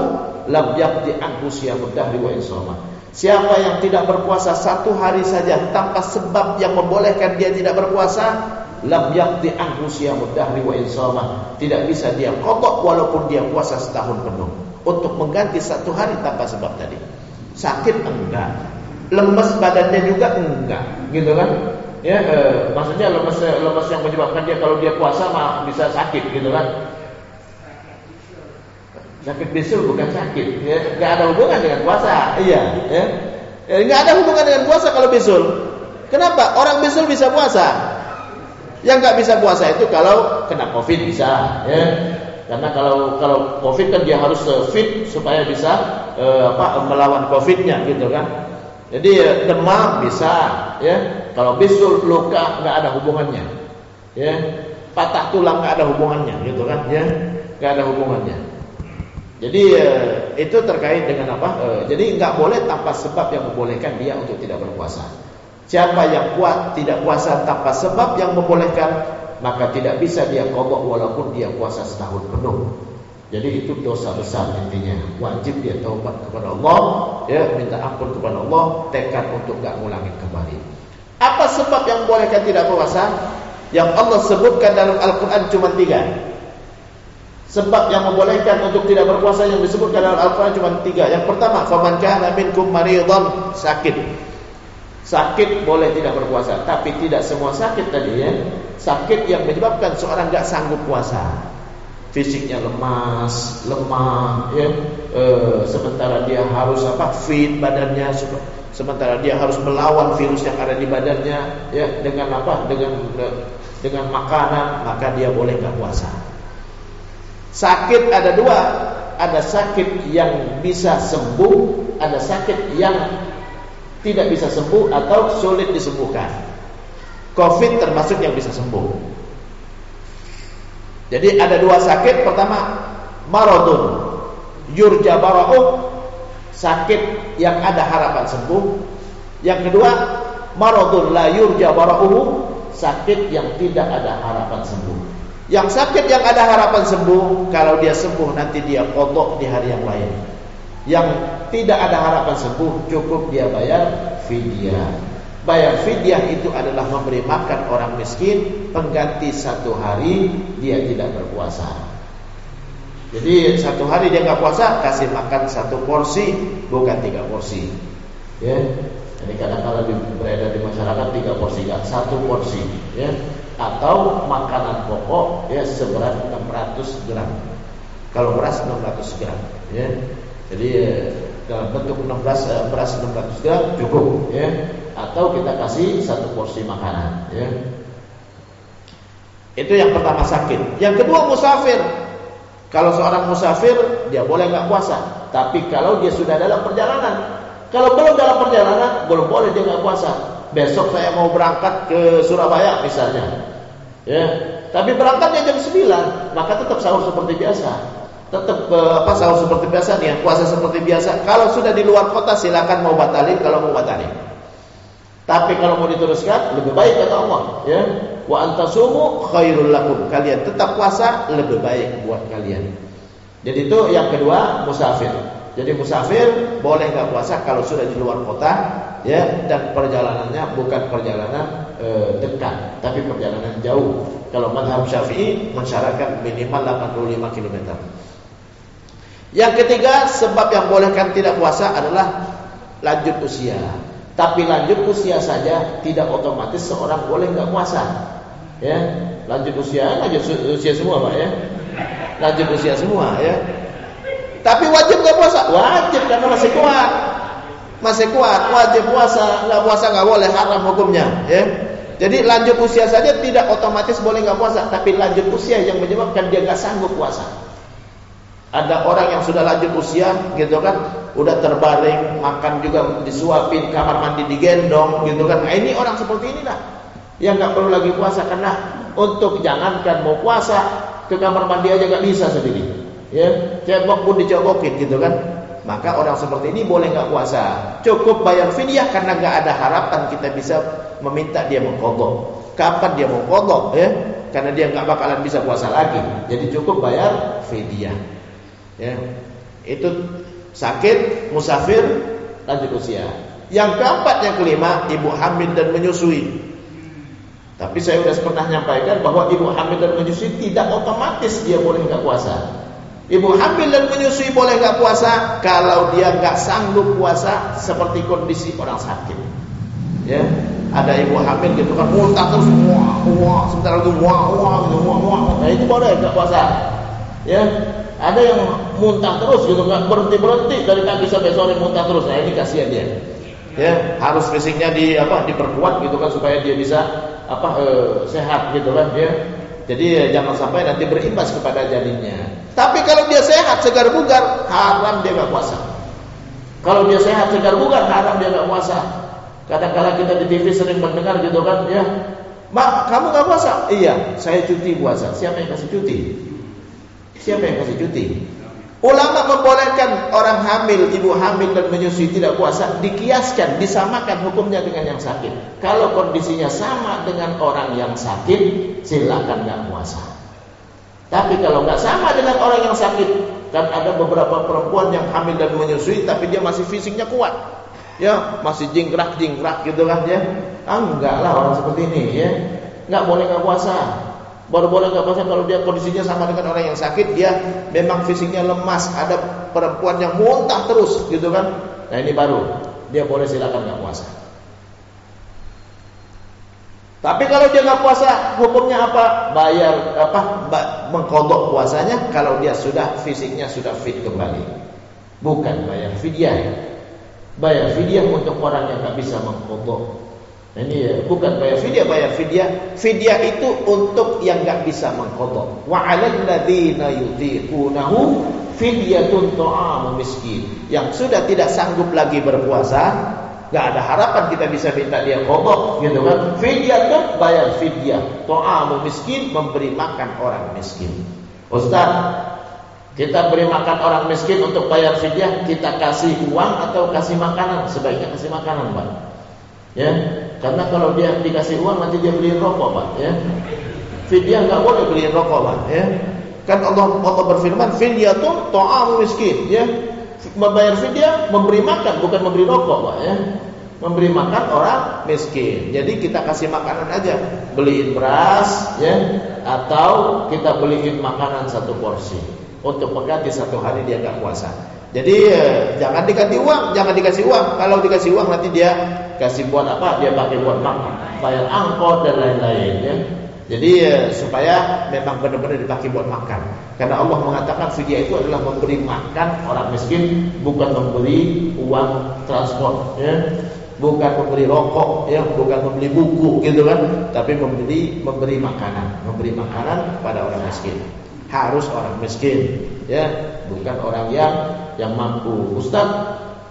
lam yaqdi anhu siyamud dahri wa insama." Siapa yang tidak berpuasa satu hari saja tanpa sebab yang membolehkan dia tidak berpuasa, lam yaqdi anhu siyamud dahri wa insama. Tidak bisa dia kotok walaupun dia puasa setahun penuh. Untuk mengganti satu hari tanpa sebab tadi. Sakit enggak? Lemes badannya juga enggak. Gitu kan? Ya e, maksudnya lemes lemes yang menyebabkan dia kalau dia puasa mah bisa sakit gitu kan sakit bisul bukan sakit ya enggak ada hubungan dengan puasa iya ya enggak ada hubungan dengan puasa kalau bisul kenapa orang bisul bisa puasa yang nggak bisa puasa itu kalau kena covid bisa, ya. Karena kalau kalau covid kan dia harus eh, fit supaya bisa eh, apa melawan covidnya gitu kan. Jadi eh, demam bisa, ya. Kalau bisul luka nggak ada hubungannya. Ya, patah tulang nggak ada hubungannya, gitu kan? Ya, nggak ada hubungannya. Jadi eh, itu terkait dengan apa? Eh, jadi nggak boleh tanpa sebab yang membolehkan dia untuk tidak berpuasa. Siapa yang kuat tidak puasa tanpa sebab yang membolehkan, maka tidak bisa dia kodok walaupun dia puasa setahun penuh. Jadi itu dosa besar intinya. Wajib dia taubat kepada Allah, ya minta ampun kepada Allah, tekad untuk nggak ngulangin kembali. Apa sebab yang membolehkan tidak puasa? Yang Allah sebutkan dalam Al-Quran cuma tiga. Sebab yang membolehkan untuk tidak berpuasa yang disebutkan dalam Al-Quran cuma tiga. Yang pertama, faman kana minkum maridhan sakit. Sakit boleh tidak berpuasa, tapi tidak semua sakit tadi ya. Sakit yang menyebabkan seorang tidak sanggup puasa. Fisiknya lemas, lemah, ya. E, sementara dia harus apa? Fit badannya, sementara dia harus melawan virus yang ada di badannya, ya. Dengan apa? Dengan dengan makanan, maka dia boleh nggak puasa. Sakit ada dua, ada sakit yang bisa sembuh, ada sakit yang tidak bisa sembuh atau sulit disembuhkan. Covid termasuk yang bisa sembuh. Jadi ada dua sakit. Pertama, maradun yurja bara'uh, sakit yang ada harapan sembuh. Yang kedua, maradun la yurja sakit yang tidak ada harapan sembuh. Yang sakit yang ada harapan sembuh, kalau dia sembuh nanti dia kodok di hari yang lain yang tidak ada harapan sembuh cukup dia bayar fidyah. Bayar fidyah itu adalah memberi makan orang miskin pengganti satu hari dia tidak berpuasa. Jadi satu hari dia nggak puasa kasih makan satu porsi bukan tiga porsi. Ya. Jadi kadang-kadang beredar di masyarakat tiga porsi nggak satu porsi. Ya. Atau makanan pokok ya seberat 600 gram. Kalau beras 600 gram. Ya. Jadi eh, dalam bentuk 16 eh, beras 600 gram cukup ya. Atau kita kasih satu porsi makanan ya. Itu yang pertama sakit. Yang kedua musafir. Kalau seorang musafir dia boleh nggak puasa, tapi kalau dia sudah dalam perjalanan, kalau belum dalam perjalanan belum boleh dia nggak puasa. Besok saya mau berangkat ke Surabaya misalnya, ya. Tapi berangkatnya jam 9, maka tetap sahur seperti biasa tetap uh, apa sahur seperti biasa nih, puasa seperti biasa. Kalau sudah di luar kota silakan mau batalin kalau mau batalin. Tapi kalau mau diteruskan lebih baik kata Allah, ya. Wa antasumu khairul lakum. Kalian tetap puasa lebih baik buat kalian. Jadi itu yang kedua musafir. Jadi musafir boleh nggak puasa kalau sudah di luar kota, ya, dan perjalanannya bukan perjalanan e, dekat, tapi perjalanan jauh. Kalau madhab syafi'i mensyaratkan minimal 85 km. Yang ketiga, sebab yang bolehkan tidak puasa adalah lanjut usia. Tapi lanjut usia saja tidak otomatis seorang boleh nggak puasa. Ya, lanjut usia, lanjut usia semua pak ya. Lanjut usia semua ya. Tapi wajib nggak puasa? Wajib karena masih kuat. Masih kuat, wajib puasa, nggak puasa nggak boleh haram hukumnya. Ya. Jadi lanjut usia saja tidak otomatis boleh nggak puasa, tapi lanjut usia yang menyebabkan dia nggak sanggup puasa. Ada orang yang sudah lanjut usia gitu kan, udah terbaring, makan juga disuapin, kamar mandi digendong gitu kan. Nah, ini orang seperti inilah yang nggak perlu lagi puasa karena untuk jangankan mau puasa ke kamar mandi aja nggak bisa sendiri. Ya, cebok pun dicobokin gitu kan. Maka orang seperti ini boleh nggak puasa. Cukup bayar fidyah karena nggak ada harapan kita bisa meminta dia mengkodok. Kapan dia mau ya? Karena dia nggak bakalan bisa puasa lagi. Jadi cukup bayar fidyah. Ya. Itu sakit, musafir, lanjut usia. Yang keempat, yang kelima, ibu hamil dan menyusui. Tapi saya sudah pernah nyampaikan bahwa ibu hamil dan menyusui tidak otomatis dia boleh nggak puasa. Ibu hamil dan menyusui boleh nggak puasa kalau dia nggak sanggup puasa seperti kondisi orang sakit. Ya, ada ibu hamil gitu kan muntah terus wah wah sebentar lagi wah wah gitu wah. Nah itu boleh nggak puasa. Ya, ada yang muntah terus gitu nggak berhenti berhenti dari pagi sampai sore muntah terus. Nah ini kasihan dia. Ya harus fisiknya di apa diperkuat gitu kan supaya dia bisa apa e, sehat gitu kan ya. Jadi ya, jangan sampai nanti berimbas kepada janinnya. Tapi kalau dia sehat segar bugar haram dia nggak puasa. Kalau dia sehat segar bugar haram dia nggak puasa. Kadang-kadang kita di TV sering mendengar gitu kan ya Mak, kamu nggak puasa? Iya, saya cuti puasa. Siapa yang kasih cuti? Siapa yang kasih cuti? Ulama membolehkan orang hamil, ibu hamil dan menyusui tidak puasa dikiaskan, disamakan hukumnya dengan yang sakit. Kalau kondisinya sama dengan orang yang sakit, silakan nggak puasa. Tapi kalau nggak sama dengan orang yang sakit, kan ada beberapa perempuan yang hamil dan menyusui, tapi dia masih fisiknya kuat, ya masih jingkrak jingkrak gitu kan ya. Ah enggak lah orang seperti ini ya, nggak boleh nggak puasa. Baru boleh nggak puasa kalau dia kondisinya sama dengan orang yang sakit, dia memang fisiknya lemas. Ada perempuan yang muntah terus, gitu kan? Nah ini baru dia boleh silakan nggak puasa. Tapi kalau dia nggak puasa, hukumnya apa? Bayar apa? Mengkodok puasanya kalau dia sudah fisiknya sudah fit kembali. Bukan bayar fidyah. Bayar fidyah untuk orang yang nggak bisa mengkodok ini ya, bukan bayar fidyah, bayar fidyah. Fidyah itu untuk yang nggak bisa mengkodok. Wa 'alal ladzina fidyatun ta'amu miskin. Yang sudah tidak sanggup lagi berpuasa, nggak ada harapan kita bisa minta dia kodok, gitu kan? Fidyatun bayar fidyah. Ta'amu miskin memberi makan orang miskin. Ustaz, kita beri makan orang miskin untuk bayar fidyah, kita kasih uang atau kasih makanan? Sebaiknya kasih makanan, Pak. Ya, karena kalau dia dikasih uang nanti dia beli rokok, Pak, ya. Fidyah nggak boleh beli rokok, Pak, ya. Kan Allah Allah berfirman, "Fidyatun ta'am miskin", ya. Membayar fidyah memberi makan bukan memberi rokok, Pak, ya. Memberi makan orang miskin. Jadi kita kasih makanan aja, beliin beras, ya, atau kita beliin makanan satu porsi untuk mengganti satu hari dia nggak puasa. Jadi eh, jangan dikasih uang, jangan dikasih uang. Kalau dikasih uang nanti dia kasih buat apa? Dia pakai buat makan, bayar angkot dan lain-lain ya. Jadi eh, supaya memang benar-benar dipakai buat makan. Karena Allah mengatakan fidyah itu adalah memberi makan orang miskin, bukan memberi uang transport ya. Bukan memberi rokok ya, bukan membeli buku gitu kan, tapi memberi memberi makanan, memberi makanan pada orang miskin. Harus orang miskin ya, bukan orang yang yang mampu. Ustaz,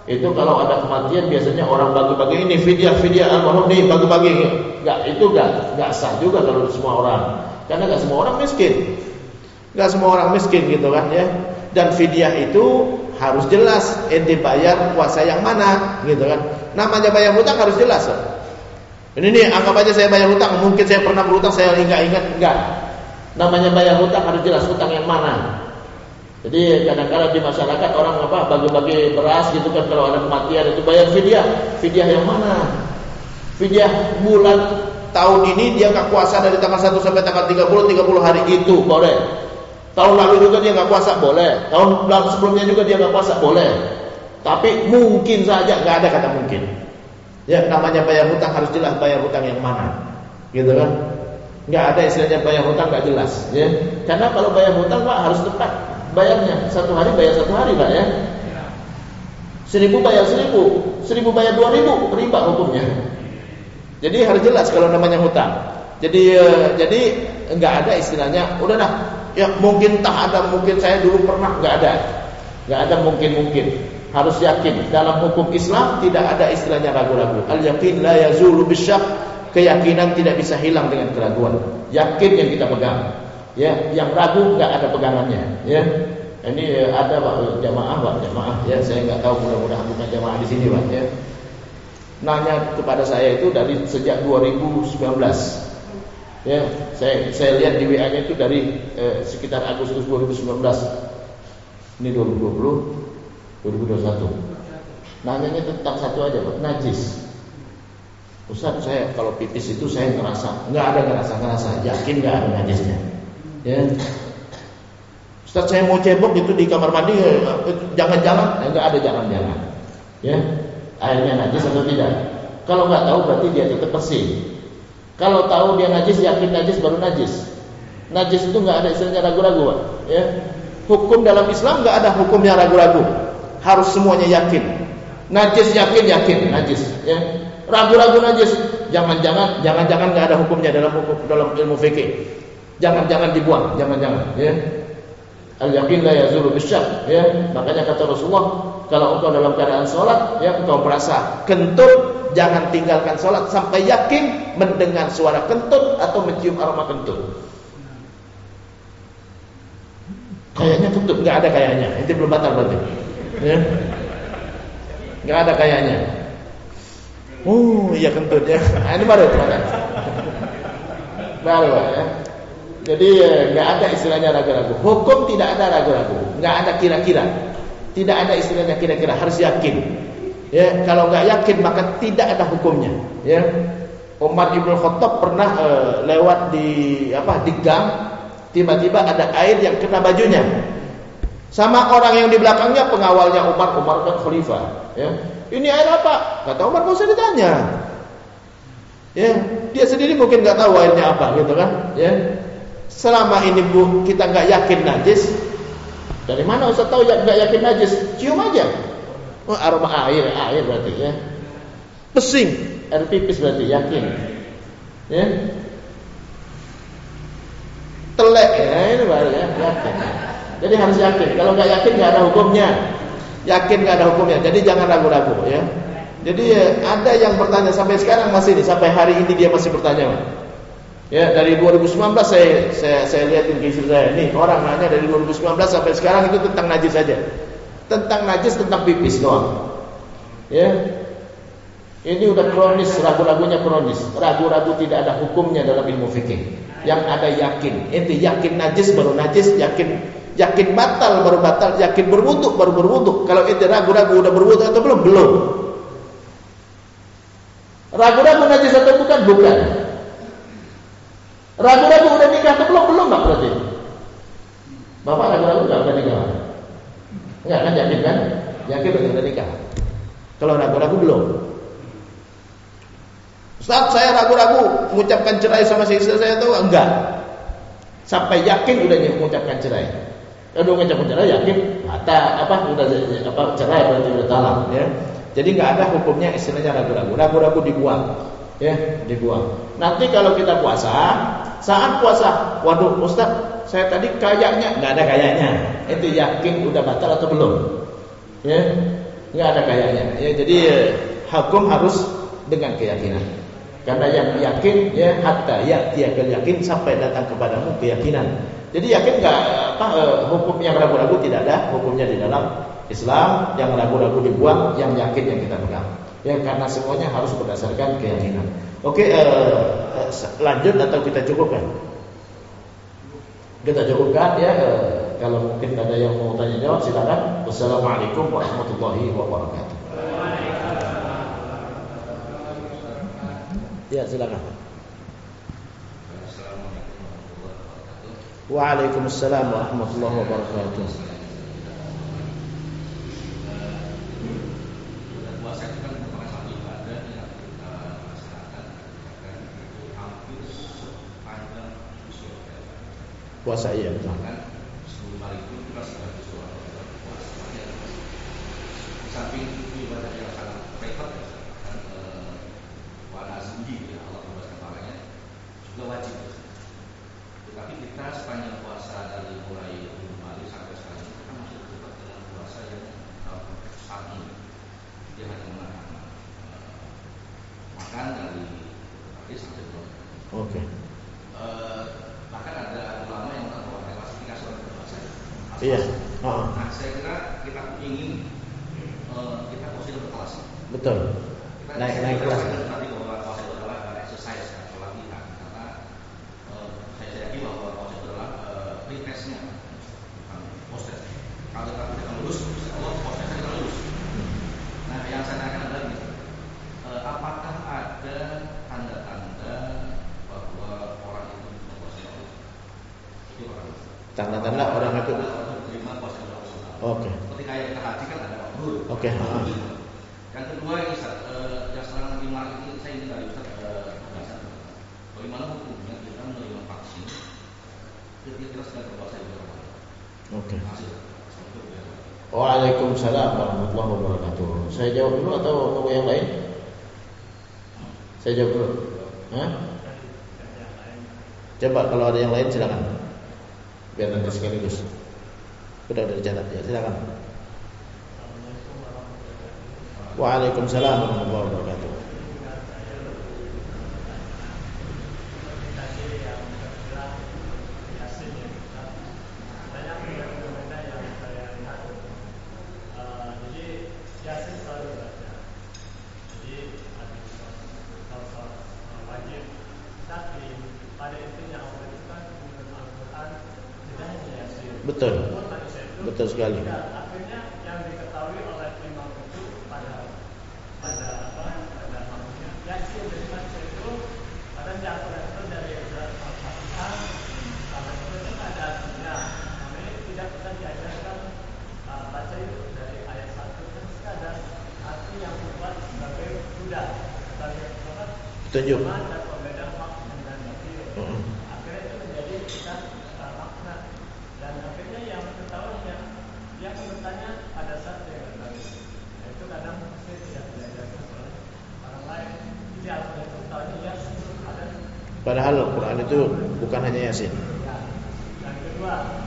itu kalau ada kematian biasanya orang bagi-bagi ini fidyah fidyah almarhum nih bagi-bagi. Enggak, itu enggak enggak sah juga kalau semua orang. Karena enggak semua orang miskin. Enggak semua orang miskin gitu kan ya. Dan fidyah itu harus jelas ente bayar puasa yang mana gitu kan. Namanya bayar hutang harus jelas. Ini nih anggap aja saya bayar hutang, mungkin saya pernah berhutang saya enggak ingat enggak. Namanya bayar hutang harus jelas hutang yang mana. Jadi kadang-kadang di masyarakat orang apa bagi-bagi beras gitu kan kalau ada kematian itu bayar fidyah. Fidyah yang mana? Fidyah bulan tahun ini dia nggak puasa dari tanggal 1 sampai tanggal 30 30 hari itu boleh. Tahun lalu juga dia nggak puasa boleh. Tahun lalu sebelumnya juga dia nggak puasa boleh. Tapi mungkin saja nggak ada kata mungkin. Ya namanya bayar hutang harus jelas bayar hutang yang mana, gitu kan? Nggak ada istilahnya bayar hutang nggak jelas, ya. Karena kalau bayar hutang pak harus tepat bayarnya. Satu hari bayar satu hari pak ya. Seribu bayar seribu. Seribu bayar dua ribu riba hukumnya. Jadi harus jelas kalau namanya hutang. Jadi eh, jadi nggak ada istilahnya udah dah ya mungkin tak ada mungkin saya dulu pernah. Nggak ada. Nggak ada mungkin mungkin harus yakin. Dalam hukum Islam tidak ada istilahnya ragu-ragu. Al yakin la yazulu bisyak keyakinan tidak bisa hilang dengan keraguan. Yakin yang kita pegang Ya, yang ragu nggak ada pegangannya. Ya, ini ada pak jamaah pak jamaah. Ya, saya nggak tahu mudah-mudahan bukan jamaah di sini pak. Ya, nanya kepada saya itu dari sejak 2019. Ya, saya saya lihat di WA-nya itu dari eh, sekitar Agustus 2019. Ini 2020, 2021. Nanyanya tentang satu aja pak, najis. Ustaz saya kalau pipis itu saya ngerasa nggak ada ngerasa ngerasa yakin nggak ada najisnya. Ya. Ustaz saya mau cebok itu di kamar mandi eh, jangan-jangan eh, enggak ada jangan-jangan. Ya. Airnya najis atau tidak? Kalau nggak tahu berarti dia tetap bersih. Kalau tahu dia najis yakin najis baru najis. Najis itu nggak ada istilahnya ragu-ragu. Ya. Hukum dalam Islam nggak ada hukumnya ragu-ragu. Harus semuanya yakin. Najis yakin yakin najis, ya. Ragu-ragu najis, jangan-jangan jangan-jangan nggak ada hukumnya dalam hukum dalam ilmu fikih. Jangan-jangan dibuang, jangan-jangan ya. Al yakin la yazulu bisyak ya. Makanya kata Rasulullah, kalau engkau dalam keadaan sholat, ya engkau merasa kentut, jangan tinggalkan sholat sampai yakin mendengar suara kentut atau mencium aroma kentut. Kayaknya kentut, nggak ada kayaknya. Itu belum batal berarti. Ya. Nggak ada kayaknya. Oh, iya kentut ya. Nah, ini baru teman Baru ya. Jadi eh, nggak ada istilahnya ragu-ragu. Hukum tidak ada ragu-ragu, nggak ada kira-kira. Tidak ada istilahnya kira-kira, harus yakin. Ya, kalau nggak yakin maka tidak ada hukumnya. Ya, Umar ibn Khattab pernah uh, lewat di apa di gang, tiba-tiba ada air yang kena bajunya. Sama orang yang di belakangnya pengawalnya Umar, Umar kan khalifah. Ya, ini air apa? Kata Umar, nggak usah ditanya. Ya, dia sendiri mungkin nggak tahu airnya apa, gitu kan? Ya, Selama ini bu kita nggak yakin najis, dari mana Ustaz tahu ya nggak yakin najis? Cium aja. Oh, aroma air, air berarti ya. Pesing, air pipis berarti yakin. Ya. Telek ya ini baru ya, yakin. Jadi harus yakin. Kalau nggak yakin nggak ada hukumnya. Yakin nggak ada hukumnya. Jadi jangan ragu-ragu ya. Jadi ya, ada yang bertanya sampai sekarang masih ini, sampai hari ini dia masih bertanya. Ya, dari 2019 saya saya saya lihatin ke istri saya. Nih, orang nanya dari 2019 sampai sekarang itu tentang najis saja. Tentang najis, tentang pipis doang. Ya. Ini udah kronis, ragu-ragunya kronis. Ragu-ragu tidak ada hukumnya dalam ilmu fikih. Yang ada yakin. Itu yakin najis baru najis, yakin yakin batal baru batal, yakin berwuduk baru berwuduk. Kalau itu ragu-ragu udah berwuduk atau belum? Belum. Ragu-ragu najis atau bukan? Bukan. Ragu-ragu udah nikah atau belum? Belum nggak berarti? Bapak ragu-ragu nggak udah nikah? Enggak kan yakin kan? Yakin udah nikah. Kalau ragu-ragu belum. Ustaz saya ragu-ragu mengucapkan cerai sama si istri saya itu enggak. Sampai yakin udah mengucapkan cerai. Kalau mengucapkan cerai yakin ada apa udah apa cerai berarti udah talak ya. Jadi nggak ada hukumnya istilahnya ragu-ragu. Ragu-ragu dibuang ya dibuang. Nanti kalau kita puasa, saat puasa, waduh Ustaz, saya tadi kayaknya nggak ada kayaknya. Itu yakin udah batal atau belum? Ya, nggak ada kayaknya. Ya, jadi hukum harus dengan keyakinan. Karena yang yakin ya hatta ya dia yakin sampai datang kepadamu keyakinan. Jadi yakin nggak apa eh, hukum yang ragu-ragu tidak ada hukumnya di dalam Islam yang ragu-ragu dibuang, yang yakin yang kita pegang. Ya karena semuanya harus berdasarkan keyakinan. Oke, uh, lanjut atau kita cukupkan? Kita cukupkan ya. Uh, kalau mungkin ada yang mau tanya jawab silakan. Wassalamualaikum warahmatullahi wabarakatuh. Ya silakan. Waalaikumsalam warahmatullahi wabarakatuh. Puasa iya betul. Puasa. Di samping itu ibadah yang sangat repot ya, kan warna sendiri ya Allah membebaskan palanya juga wajib. Tetapi kita sepanjang puasa dari mulai hari sampai sekarang kita masih terjebak dengan puasa yang saat ini dia hanya menahan makan dari tadi sampai Oke. Okay. Iya. Oh. Nah, saya kira kita ingin uh, kita posisi berkelas. Betul. Kita naik naik kelas. Tadi bahwa kelas itu adalah exercise atau latihan karena uh, saya yakin bahwa kelas itu adalah uh, pretestnya bukan proses. Kalau kita tidak lulus, Allah prosesnya kita lulus. Nah, yang saya tanyakan adalah ini. Uh, apakah ada tanda-tanda bahwa orang itu berproses? Tanda-tanda orang itu Oke. Okay. Ketika yang kita haji kan ada mabrur. Oke. Okay. Yang kedua ini Ustaz, uh, yang sekarang lagi marak ini saya ingin dari Ustaz uh, bagaimana hukumnya kita menerima vaksin ketika kita sedang berpuasa di bulan Oke. Okay. Waalaikumsalam warahmatullahi wabarakatuh. Saya jawab dulu atau tunggu yang lain? Saya jawab dulu. Hah? Coba kalau ada yang lain silakan. Biar nanti sekaligus. Sudah dari catat ya, silakan. Waalaikumsalam warahmatullahi wabarakatuh. Betul. Betul sekali. Akhirnya yang diketahui oleh imam itu pada pada apa pada maksudnya yasin dari baca itu pada jatuh itu dari al-fatihah sama itu itu ada artinya kami tidak bisa diajarkan uh, baca itu dari ayat satu kan ada arti yang dibuat sebagai kuda sebagai apa Tunjuk. dan pembeda hak dan batil Mm-mm. akhirnya itu menjadi kita uh, makna dan akhirnya yang ketahuan yang dia akan bertanya pada saat dia ketahui nah, itu kadang saya tidak diajarkan oleh orang lain jadi aku itu tahunya ya ada Padahal Al-Quran itu bukan hanya Yasin. ya dan kedua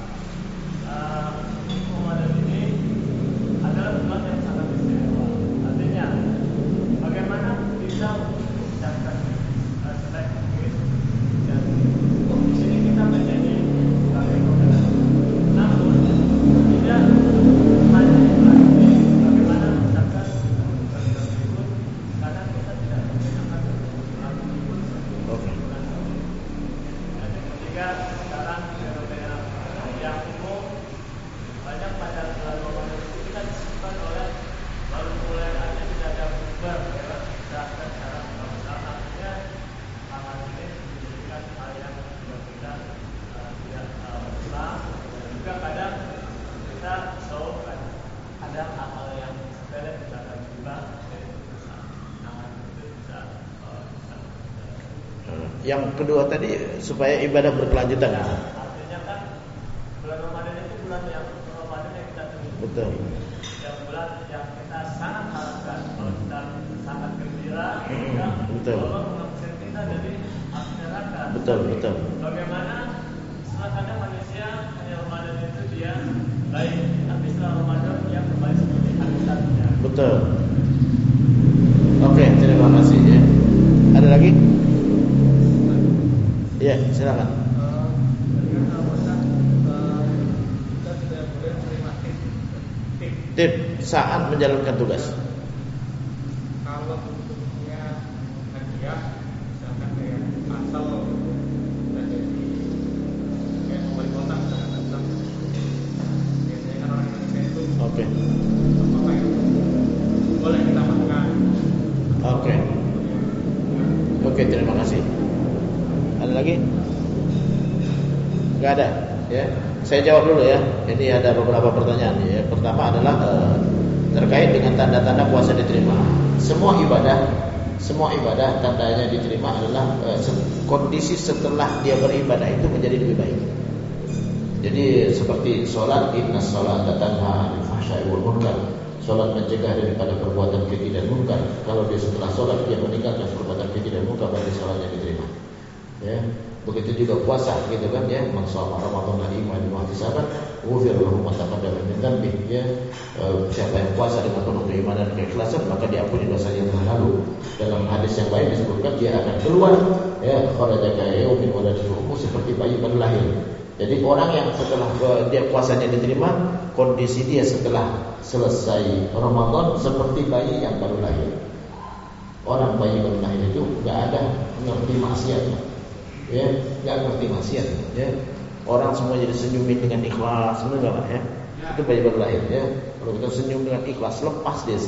Yang kedua tadi supaya ibadah berkelanjutan. Saat menjalankan tugas. kalau bentuknya hadiah misalkan kayak asal jadi kayak wali kota misalkan biasanya kan orang Indonesia itu Oke. apa ya boleh kita makan Oke. Oke, terima kasih. Ada lagi? Gak ada, ya. Saya jawab dulu ya. Ini ada beberapa pertanyaan ya. Pertama adalah eh, terkait dengan tanda-tanda puasa diterima. Semua ibadah, semua ibadah tandanya diterima adalah eh, kondisi setelah dia beribadah itu menjadi lebih baik. Jadi seperti sholat inna sholat tanha anil fahsya'i wal munkar. Sholat mencegah daripada perbuatan keji dan munkar. Kalau dia setelah sholat dia meninggalkan perbuatan keji dan munkar berarti sholatnya diterima. Ya, begitu juga puasa gitu kan ya. Man shoma Ramadan iman wa ihtisaban, ghufir lahu ma taqaddama min dhanbi ya. Eh, siapa yang puasa dengan penuh keimanan dan keikhlasan maka diampuni dosa yang telah lalu. Dalam hadis yang lain disebutkan dia akan keluar ya kharaja ka yaumin ummu seperti bayi baru lahir. Jadi orang yang setelah eh, dia puasanya diterima, kondisi dia setelah selesai Ramadan seperti bayi yang baru lahir. Orang bayi baru lahir itu nggak ada ngerti maksiat, ya nggak ngerti maksiat, ya orang semua jadi senyumin dengan ikhlas, benar nggak Pak, ya? Itu bayi baru lahir, ya. Kalau kita senyum dengan ikhlas, lepas dia,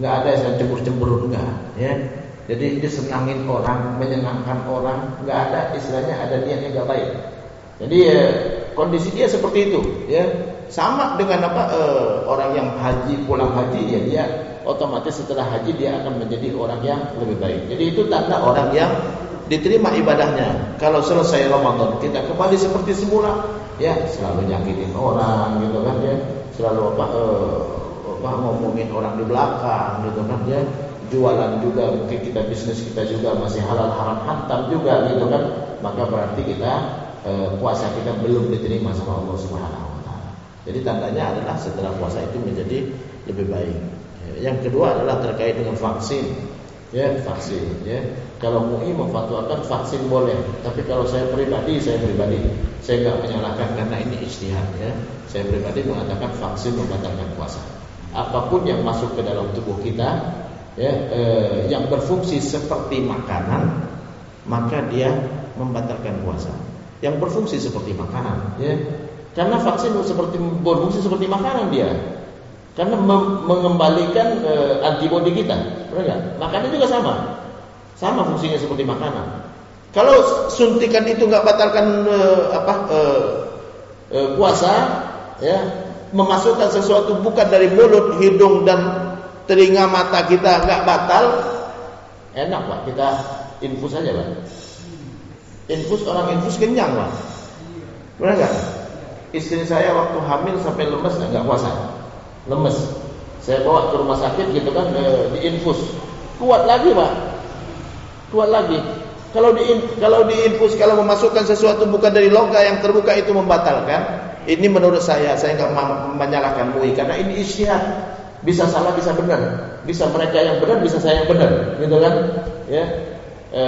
nggak ada yang cemburu-cemburu enggak, ya. Jadi dia senangin orang, menyenangkan orang, nggak ada istilahnya ada niat yang nggak baik. Jadi ya, kondisi dia seperti itu, ya. Sama dengan apa eh, orang yang haji pulang haji ya dia otomatis setelah haji dia akan menjadi orang yang lebih baik. Jadi itu tanda orang yang diterima ibadahnya. Kalau selesai Ramadan kita kembali seperti semula, ya selalu nyakitin orang gitu kan ya, selalu apa eh, apa ngomongin orang di belakang gitu kan ya. Jualan juga mungkin kita bisnis kita juga masih halal haram hantam juga gitu kan. Maka berarti kita eh, puasa kita belum diterima sama Allah Subhanahu wa taala. Jadi tandanya adalah setelah puasa itu menjadi lebih baik. Ya, yang kedua adalah terkait dengan vaksin. Ya, vaksin ya. Kalau MUI memfatwakan vaksin boleh, tapi kalau saya pribadi, saya pribadi, saya nggak menyalahkan karena ini ijtihad ya. Saya pribadi mengatakan vaksin membatalkan puasa. Apa pun yang masuk ke dalam tubuh kita ya eh, yang berfungsi seperti makanan, maka dia membatalkan puasa. Yang berfungsi seperti makanan ya. Karena vaksin seperti berfungsi seperti makanan dia. Karena mengembalikan e, antibodi kita, benar? Makanan juga sama, sama fungsinya seperti makanan. Kalau suntikan itu nggak batalkan e, apa e, e, puasa, ya memasukkan sesuatu bukan dari mulut, hidung dan telinga mata kita nggak batal, enak pak kita infus saja pak. Infus orang infus kenyang pak, benar nggak? Istri saya waktu hamil sampai lemes nggak puasa lemes. Saya bawa ke rumah sakit gitu kan e, diinfus. Kuat lagi, Pak. Kuat lagi. Kalau di kalau diinfus kalau memasukkan sesuatu bukan dari logam yang terbuka itu membatalkan. Ini menurut saya saya nggak menyalahkan MUI karena ini ijtihad. Bisa salah bisa benar. Bisa mereka yang benar bisa saya yang benar, gitu kan? Ya. E,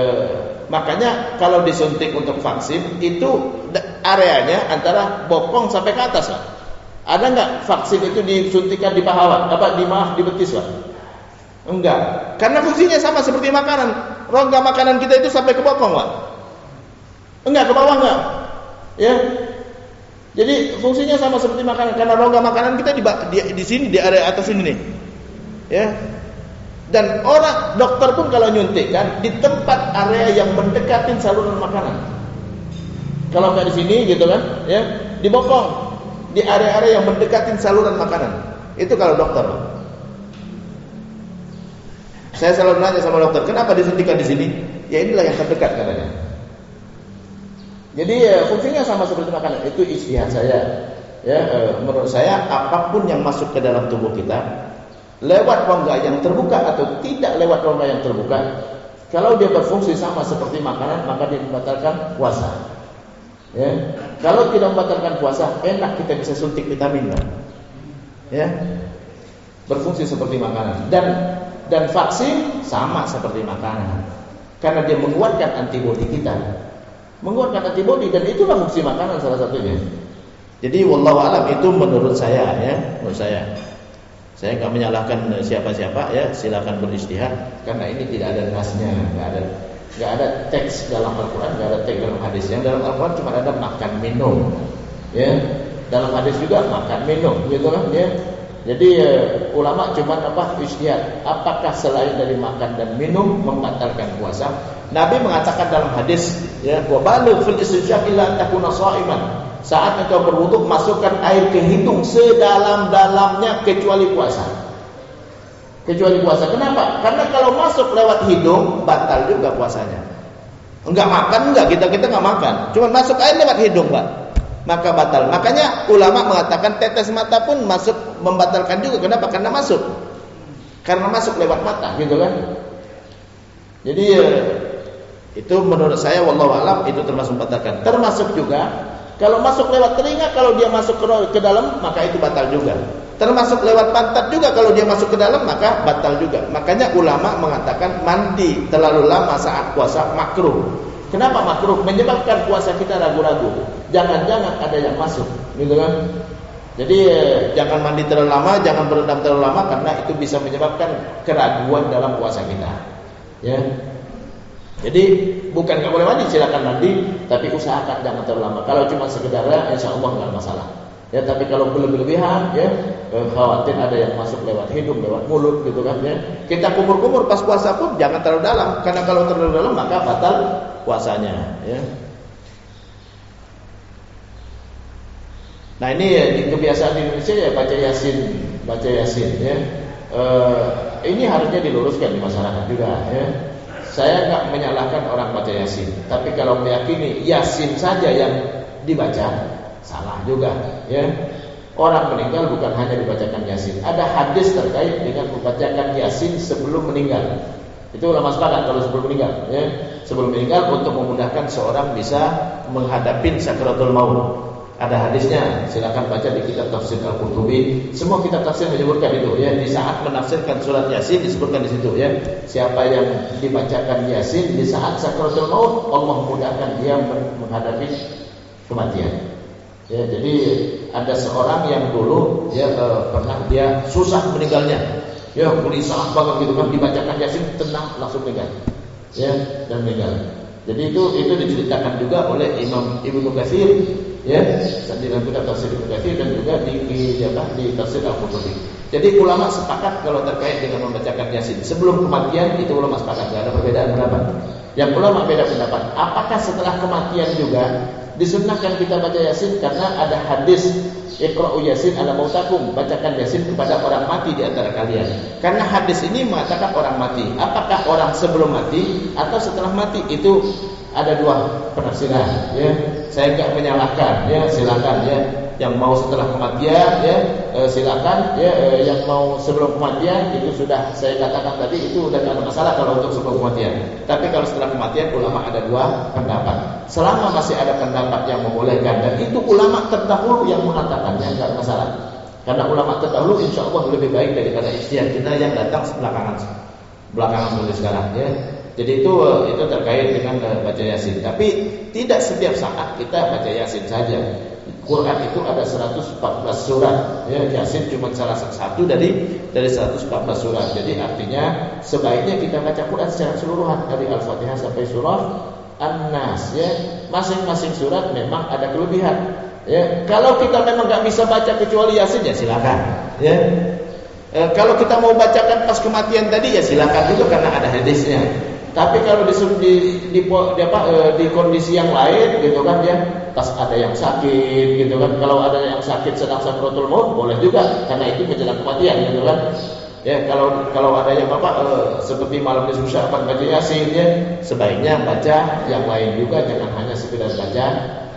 makanya kalau disuntik untuk vaksin itu areanya antara bokong sampai ke atas, Pak. Ada nggak vaksin itu disuntikan di paha, apa di maaf di betis, Pak? Enggak. Karena fungsinya sama seperti makanan. Rongga makanan kita itu sampai ke bokong, Pak. Enggak, ke bawah enggak. Ya. Jadi fungsinya sama seperti makanan karena rongga makanan kita di, di, di sini di area atas ini nih. Ya. Dan orang dokter pun kalau nyuntik kan di tempat area yang mendekatin saluran makanan. Kalau nggak di sini gitu kan, ya, di bokong di area-area yang mendekatin saluran makanan. Itu kalau dokter. Saya selalu nanya sama dokter, kenapa disuntikan di sini? Ya inilah yang terdekat katanya. Jadi ya, fungsinya sama seperti makanan. Itu istihad saya. Ya, eh, menurut saya apa pun yang masuk ke dalam tubuh kita lewat rongga yang terbuka atau tidak lewat rongga yang terbuka, kalau dia berfungsi sama seperti makanan, maka dia membatalkan puasa. Ya. Kalau tidak membatalkan puasa, enak kita bisa suntik vitamin, kan? Ya. Berfungsi seperti makanan dan dan vaksin sama seperti makanan. Karena dia menguatkan antibodi kita. Menguatkan antibodi dan itulah fungsi makanan salah satunya. Jadi wallahu alam itu menurut saya ya, menurut saya. Saya nggak menyalahkan siapa-siapa ya, silakan beristihad karena ini tidak ada nasnya, nggak ada Gak ada teks dalam Al-Quran, gak ada teks dalam hadis. Yang dalam Al-Quran cuma ada makan minum. Ya, dalam hadis juga makan minum, gitu kan? Ya. Jadi uh, ulama cuma apa istihad. Apakah selain dari makan dan minum membatalkan puasa? Nabi mengatakan dalam hadis, ya, wa baligh fil istinsyaq illa takuna. Saat engkau berwudu masukkan air ke hidung sedalam-dalamnya kecuali puasa kecuali puasa. Kenapa? Karena kalau masuk lewat hidung batal juga puasanya. Enggak makan enggak kita kita enggak makan. Cuma masuk air lewat hidung, Pak. Maka batal. Makanya ulama mengatakan tetes mata pun masuk membatalkan juga. Kenapa? Karena masuk. Karena masuk lewat mata, gitu kan? Jadi eh, itu menurut saya wallahu alam itu termasuk membatalkan. Termasuk juga kalau masuk lewat telinga, kalau dia masuk ke dalam maka itu batal juga. Termasuk lewat pantat juga kalau dia masuk ke dalam maka batal juga. Makanya ulama mengatakan mandi terlalu lama saat puasa makruh. Kenapa makruh? Menyebabkan puasa kita ragu-ragu. Jangan-jangan ada yang masuk, gitu kan? Jadi eh, jangan mandi terlalu lama, jangan berendam terlalu lama karena itu bisa menyebabkan keraguan dalam puasa kita. Ya. Jadi bukan nggak boleh mandi, silakan mandi, tapi usahakan jangan terlalu lama. Kalau cuma sekedar insya Allah nggak masalah. Ya, tapi kalau berlebihan ya khawatir ada yang masuk lewat hidung, lewat mulut gitu kan ya. Kita kumur-kumur pas puasa pun jangan terlalu dalam karena kalau terlalu dalam maka batal puasanya ya. Nah ini ya, kebiasaan di Indonesia ya baca yasin, baca yasin ya. E, ini harusnya diluruskan di masyarakat juga ya. Saya nggak menyalahkan orang baca yasin, tapi kalau meyakini yasin saja yang dibaca Salah juga, ya. Orang meninggal bukan hanya dibacakan Yasin. Ada hadis terkait dengan membacakan Yasin sebelum meninggal. Itu ulama sepakat kalau sebelum meninggal, ya. Sebelum meninggal untuk memudahkan seorang bisa menghadapi sakratul maut. ada hadisnya, silakan baca di kitab tafsir Al-Qurtubi. Semua kitab tafsir menyebutkan itu ya. Di saat menafsirkan surat Yasin disebutkan di situ ya. Siapa yang dibacakan Yasin di saat sakaratul maut, Allah mudahkan dia menghadapi kematian. Ya, jadi ada seorang yang dulu ya eh, pernah dia susah meninggalnya. Ya, gelisah banget gitu kan dibacakan Yasin tenang langsung meninggal. Ya, dan meninggal. Jadi itu itu diceritakan juga oleh Imam Ibnu Katsir ya di dalam kitab tafsir Ibnu Katsir dan juga di di, apa, di tafsir Al-Qurtubi. Jadi ulama sepakat kalau terkait dengan membacakan Yasin sebelum kematian itu ulama sepakat tidak ada perbedaan pendapat. Yang ulama beda pendapat. Apakah setelah kematian juga disunahkan kita baca Yasin karena ada hadis Iqra'u Yasin ala mautakum. Bacakan Yasin kepada orang mati di antara kalian. Karena hadis ini mengatakan orang mati. Apakah orang sebelum mati atau setelah mati? Itu ada dua penafsiran ya. Saya enggak menyalahkan ya. Silakan ya yang mau setelah kematian ya e, silakan ya e, yang mau sebelum kematian itu sudah saya katakan tadi itu sudah tidak masalah kalau untuk sebelum kematian tapi kalau setelah kematian ulama ada dua pendapat. Selama masih ada pendapat yang membolehkan dan itu ulama terdahulu yang mengatakannya enggak masalah. Karena ulama terdahulu insya Allah lebih baik daripada istiadat kita yang datang belakangan belakangan seperti sekarang ya. Jadi itu itu terkait dengan eh, baca Yasin. Tapi tidak setiap saat kita baca Yasin saja. Quran itu ada 114 surat. Ya, Yasin cuma salah satu dari dari 114 surat. Jadi artinya sebaiknya kita baca Quran secara keseluruhan dari Al-Fatihah sampai surah An-Nas ya. Masing-masing surat memang ada kelebihan. Ya, kalau kita memang nggak bisa baca kecuali Yasin ya silakan. Ya. E, kalau kita mau bacakan pas kematian tadi ya silakan juga karena ada hadisnya. Tapi kalau di di, di, di, apa, e, di kondisi yang lain gitu kan ya, pas ada yang sakit gitu kan. Kalau ada yang sakit sedang sakratul maut boleh juga karena itu menjelang kematian gitu kan. Ya kalau kalau ada yang apa e, seperti malam susah baca yasin ya, sebaiknya baca yang lain juga jangan hanya sekedar baca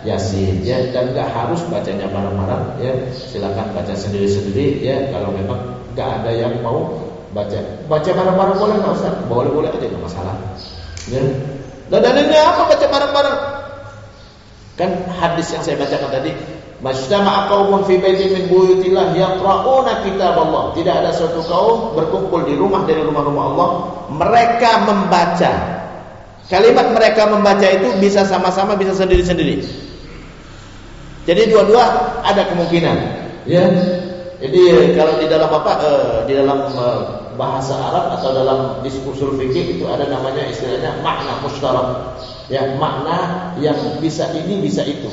yasin ya dan nggak harus bacanya bareng-bareng ya silakan baca sendiri-sendiri ya kalau memang nggak ada yang mau baca baca bareng-bareng boleh nggak usah boleh boleh aja nggak masalah ya dan dalilnya apa baca bareng-bareng kan hadis yang saya bacakan tadi Majtama'a qaumun fi baitin min buyutillah yaqra'una kitab Allah. Tidak ada suatu kaum berkumpul di rumah dari rumah-rumah Allah, mereka membaca. Kalimat mereka membaca itu bisa sama-sama bisa sendiri-sendiri. Jadi dua-dua ada kemungkinan, ya. Jadi kalau di dalam apa? Uh, di dalam uh, bahasa Arab atau dalam diskursul fikih itu ada namanya istilahnya makna mustarak. Ya, makna yang bisa ini bisa itu.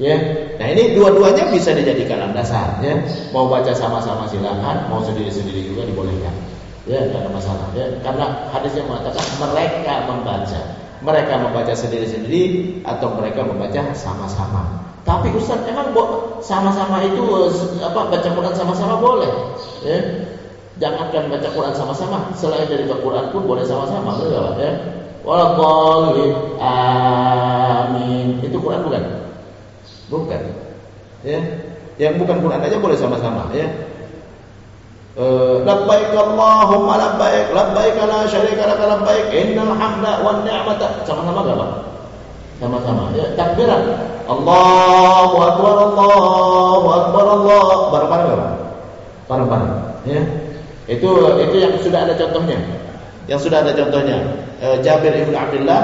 Ya. Nah, ini dua-duanya bisa dijadikan landasan ya. Mau baca sama-sama silakan, mau sendiri-sendiri juga dibolehkan. Ya, tidak ada masalah ya. Karena hadisnya mengatakan mereka membaca. Mereka membaca sendiri-sendiri atau mereka membaca sama-sama. Tapi Ustaz emang sama-sama itu eh, apa baca Quran sama-sama boleh? Ya. Jangankan baca Quran sama-sama, selain dari Quran pun boleh sama-sama, betul ya? Waladhdallin. Amin. Itu Quran bukan? Bukan. Ya. Yang bukan Quran aja boleh sama-sama, ya. Uh, labbaik Allahumma labbaik labbaik la syarika lak labbaik innal hamda wan ni'mata sama-sama enggak Pak? Sama-sama ya takbiran Allahu akbar Allahu akbar Allah bareng-bareng enggak Bareng-bareng ya itu itu yang sudah ada contohnya. Yang sudah ada contohnya. E, Jabir ibn Abdullah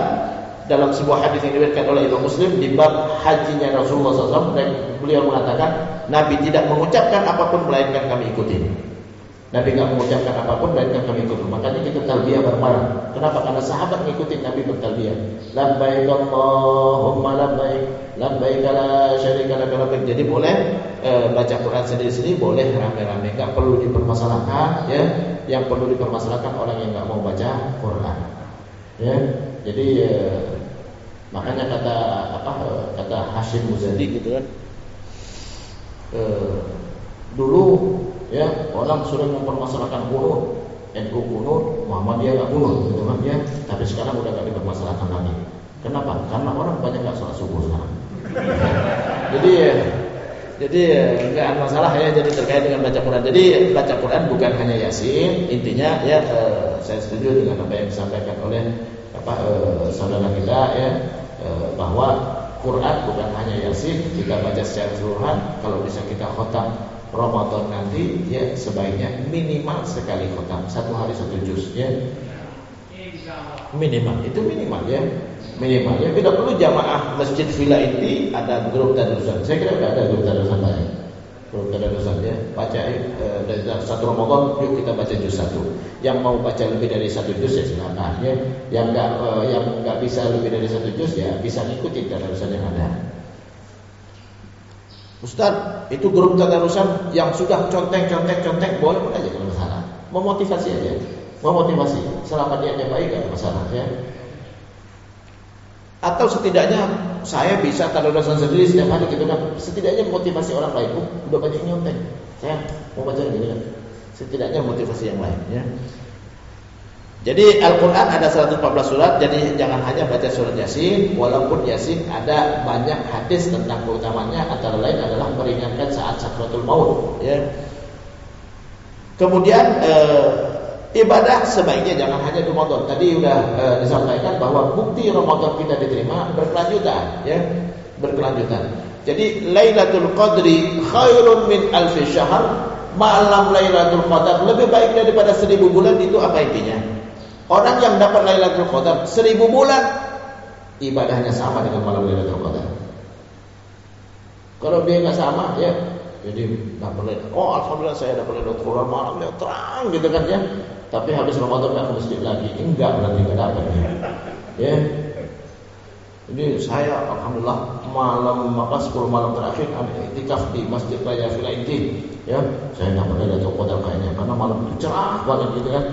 dalam sebuah hadis yang diriwayatkan oleh Imam Muslim di bab hajinya Rasulullah SAW beliau mengatakan Nabi tidak mengucapkan apapun melainkan kami ikuti. Nabi tidak mengucapkan apa pun melainkan kami ikut. Makanya kita talbiyah bareng-bareng. Kenapa? Karena sahabat ngikutin Nabi bertalbiyah. Labbaik Allahumma labbaik. Labbaik la syarika lak labbaik. Jadi boleh e, baca Quran sendiri-sendiri, boleh rame-rame. Enggak perlu dipermasalahkan ya. Yang perlu dipermasalahkan orang yang enggak mau baca Quran. Ya. Jadi e, makanya kata apa kata Hashim Muzadi gitu kan. E, dulu ya orang sering mempermasalahkan kunut NU kunut Muhammadiyah nggak kunut gitu kan ya. Tapi sekarang udah gak dipermasalahkan lagi. Kenapa? Karena orang banyak nggak sholat subuh sekarang. <laughs> Jadi jadi nggak ada masalah ya jadi terkait dengan baca Quran. Jadi baca Quran bukan hanya yasin intinya ya eh, saya setuju dengan apa yang disampaikan oleh apa eh, saudara kita ya eh, bahwa Quran bukan hanya Yasin kita baca secara keseluruhan kalau bisa kita khotam Ramadan nanti ya sebaiknya minimal sekali khotam satu hari satu juz ya. Minimal itu minimal ya. Minimal ya. Tidak perlu jamaah masjid villa ini ada grup tadarusan saya kira tidak ada grup tadarusan lain grup tadarusan ya. Baca eh, satu Ramadan yuk kita baca juz satu. Yang mau baca lebih dari satu juz ya silakan ya. Yang nggak eh, yang nggak bisa lebih dari satu juz ya bisa ikuti tadarusan yang ada Ustaz, itu grup tadarusan yang sudah conteng-conteng-conteng boleh pun aja kalau masalah. Memotivasi aja. Memotivasi. Selama dia baik gak ada masalah ya. Atau setidaknya saya bisa tadarusan sendiri setiap hari gitu kan. Setidaknya motivasi orang lain. Oh, udah banyak nyontek. Saya mau baca gini kan. Setidaknya motivasi yang lain ya. Jadi Al-Quran ada 114 surat Jadi jangan hanya baca surat Yasin Walaupun Yasin ada banyak hadis tentang keutamanya Antara lain adalah meringankan saat sakratul maut ya. Kemudian eh, Ibadah sebaiknya jangan hanya di Ramadan Tadi sudah eh, disampaikan bahwa Bukti Ramadan kita diterima berkelanjutan ya, Berkelanjutan Jadi Lailatul Qadri Khairun min alfi syahr Malam Lailatul Qadar Lebih baik daripada seribu bulan Itu apa intinya? Orang yang dapat Lailatul Qadar seribu bulan ibadahnya sama dengan malam Lailatul Qadar. Kalau dia nggak sama, ya jadi dapat Oh alhamdulillah saya dapat Lailatul Qadar malamnya terang gitu kan ya. Tapi habis Ramadan nggak ke masjid lagi, enggak berarti nggak dapat ya. ya. Ini saya alhamdulillah malam maka 10 malam terakhir ada itikaf di Masjid Raya Villa Inti. Ya, saya dapat Lailatul Qadar kayaknya karena malam itu cerah banget gitu kan.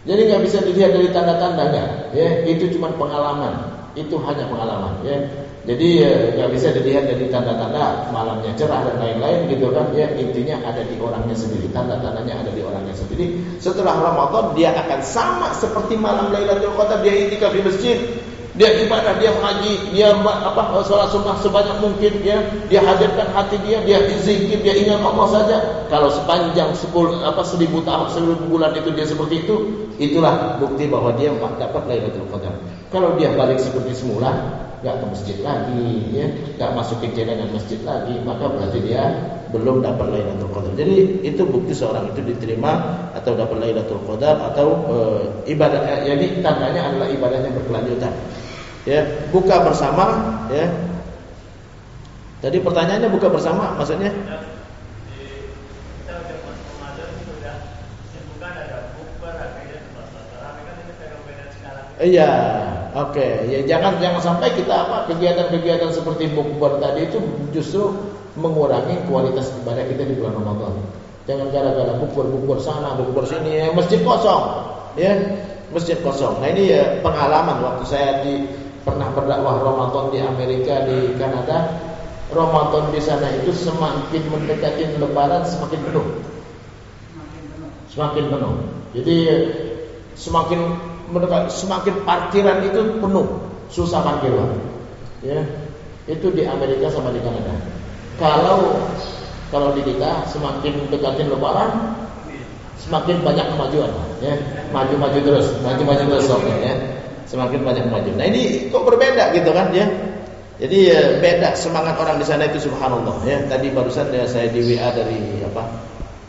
Jadi nggak bisa dilihat dari tanda-tandanya, ya itu cuma pengalaman, itu hanya pengalaman, ya. Jadi ya, nggak bisa dilihat dari tanda-tanda malamnya cerah dan lain-lain gitu kan, ya intinya ada di orangnya sendiri, tanda-tandanya ada di orangnya sendiri. Setelah Ramadan dia akan sama seperti malam Lailatul Qadar dia itikaf di masjid, dia ibadah, dia mengaji, dia apa sholat sunnah sebanyak mungkin ya, dia hadirkan hati dia, dia zikir, dia ingat Allah saja. Kalau sepanjang sepuluh apa seribu tahun, seribu bulan itu dia seperti itu, itulah bukti bahwa dia dapat Lailatul Qadar. Kalau dia balik seperti semula, nggak ke masjid lagi, ya, nggak masuk ke jalan masjid lagi, maka berarti dia belum dapat Lailatul Qadar. Jadi itu bukti seorang itu diterima atau dapat Lailatul Qadar atau e, ibadah. Eh, jadi tandanya adalah ibadahnya berkelanjutan ya buka bersama ya tadi pertanyaannya buka bersama maksudnya Iya, oke. Okay. Ya jangan jangan sampai kita apa kegiatan-kegiatan seperti bukber tadi itu justru mengurangi kualitas ibadah kita di bulan Ramadan. Jangan gara-gara bukber-bukber sana, bukber sini, ya, masjid kosong, ya masjid kosong. Nah ini ya pengalaman waktu saya di pernah berdakwah Ramadan di Amerika di Kanada Ramadan di sana itu semakin mendekati lebaran semakin penuh semakin penuh jadi semakin semakin parkiran itu penuh susah parkir ya itu di Amerika sama di Kanada kalau kalau di kita semakin mendekati lebaran semakin banyak kemajuan ya maju-maju terus maju-maju terus ya semakin banyak maju. Nah ini kok berbeda gitu kan ya? Jadi ya, beda semangat orang di sana itu subhanallah ya. Tadi barusan ya saya di WA dari apa?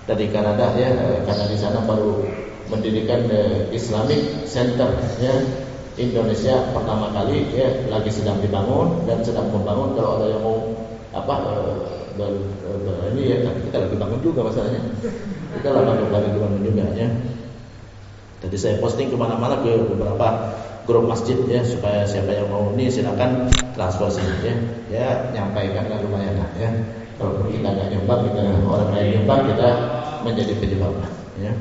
Dari Kanada ya, karena di sana baru mendirikan the Islamic Center ya. Indonesia pertama kali ya lagi sedang dibangun dan sedang membangun. Kalau ada yang mau apa ber, ber, ini ya kita lagi bangun juga masalahnya. Kita lagi bangun juga ya. Tadi saya posting ke mana-mana ke beberapa grup masjid ya supaya siapa yang mau ini silakan transfer sini ya. Ya nyampaikan kan lumayan lah ya. Kalau kita nggak nyumbang kita orang lain nyumbang kita menjadi penyebab ya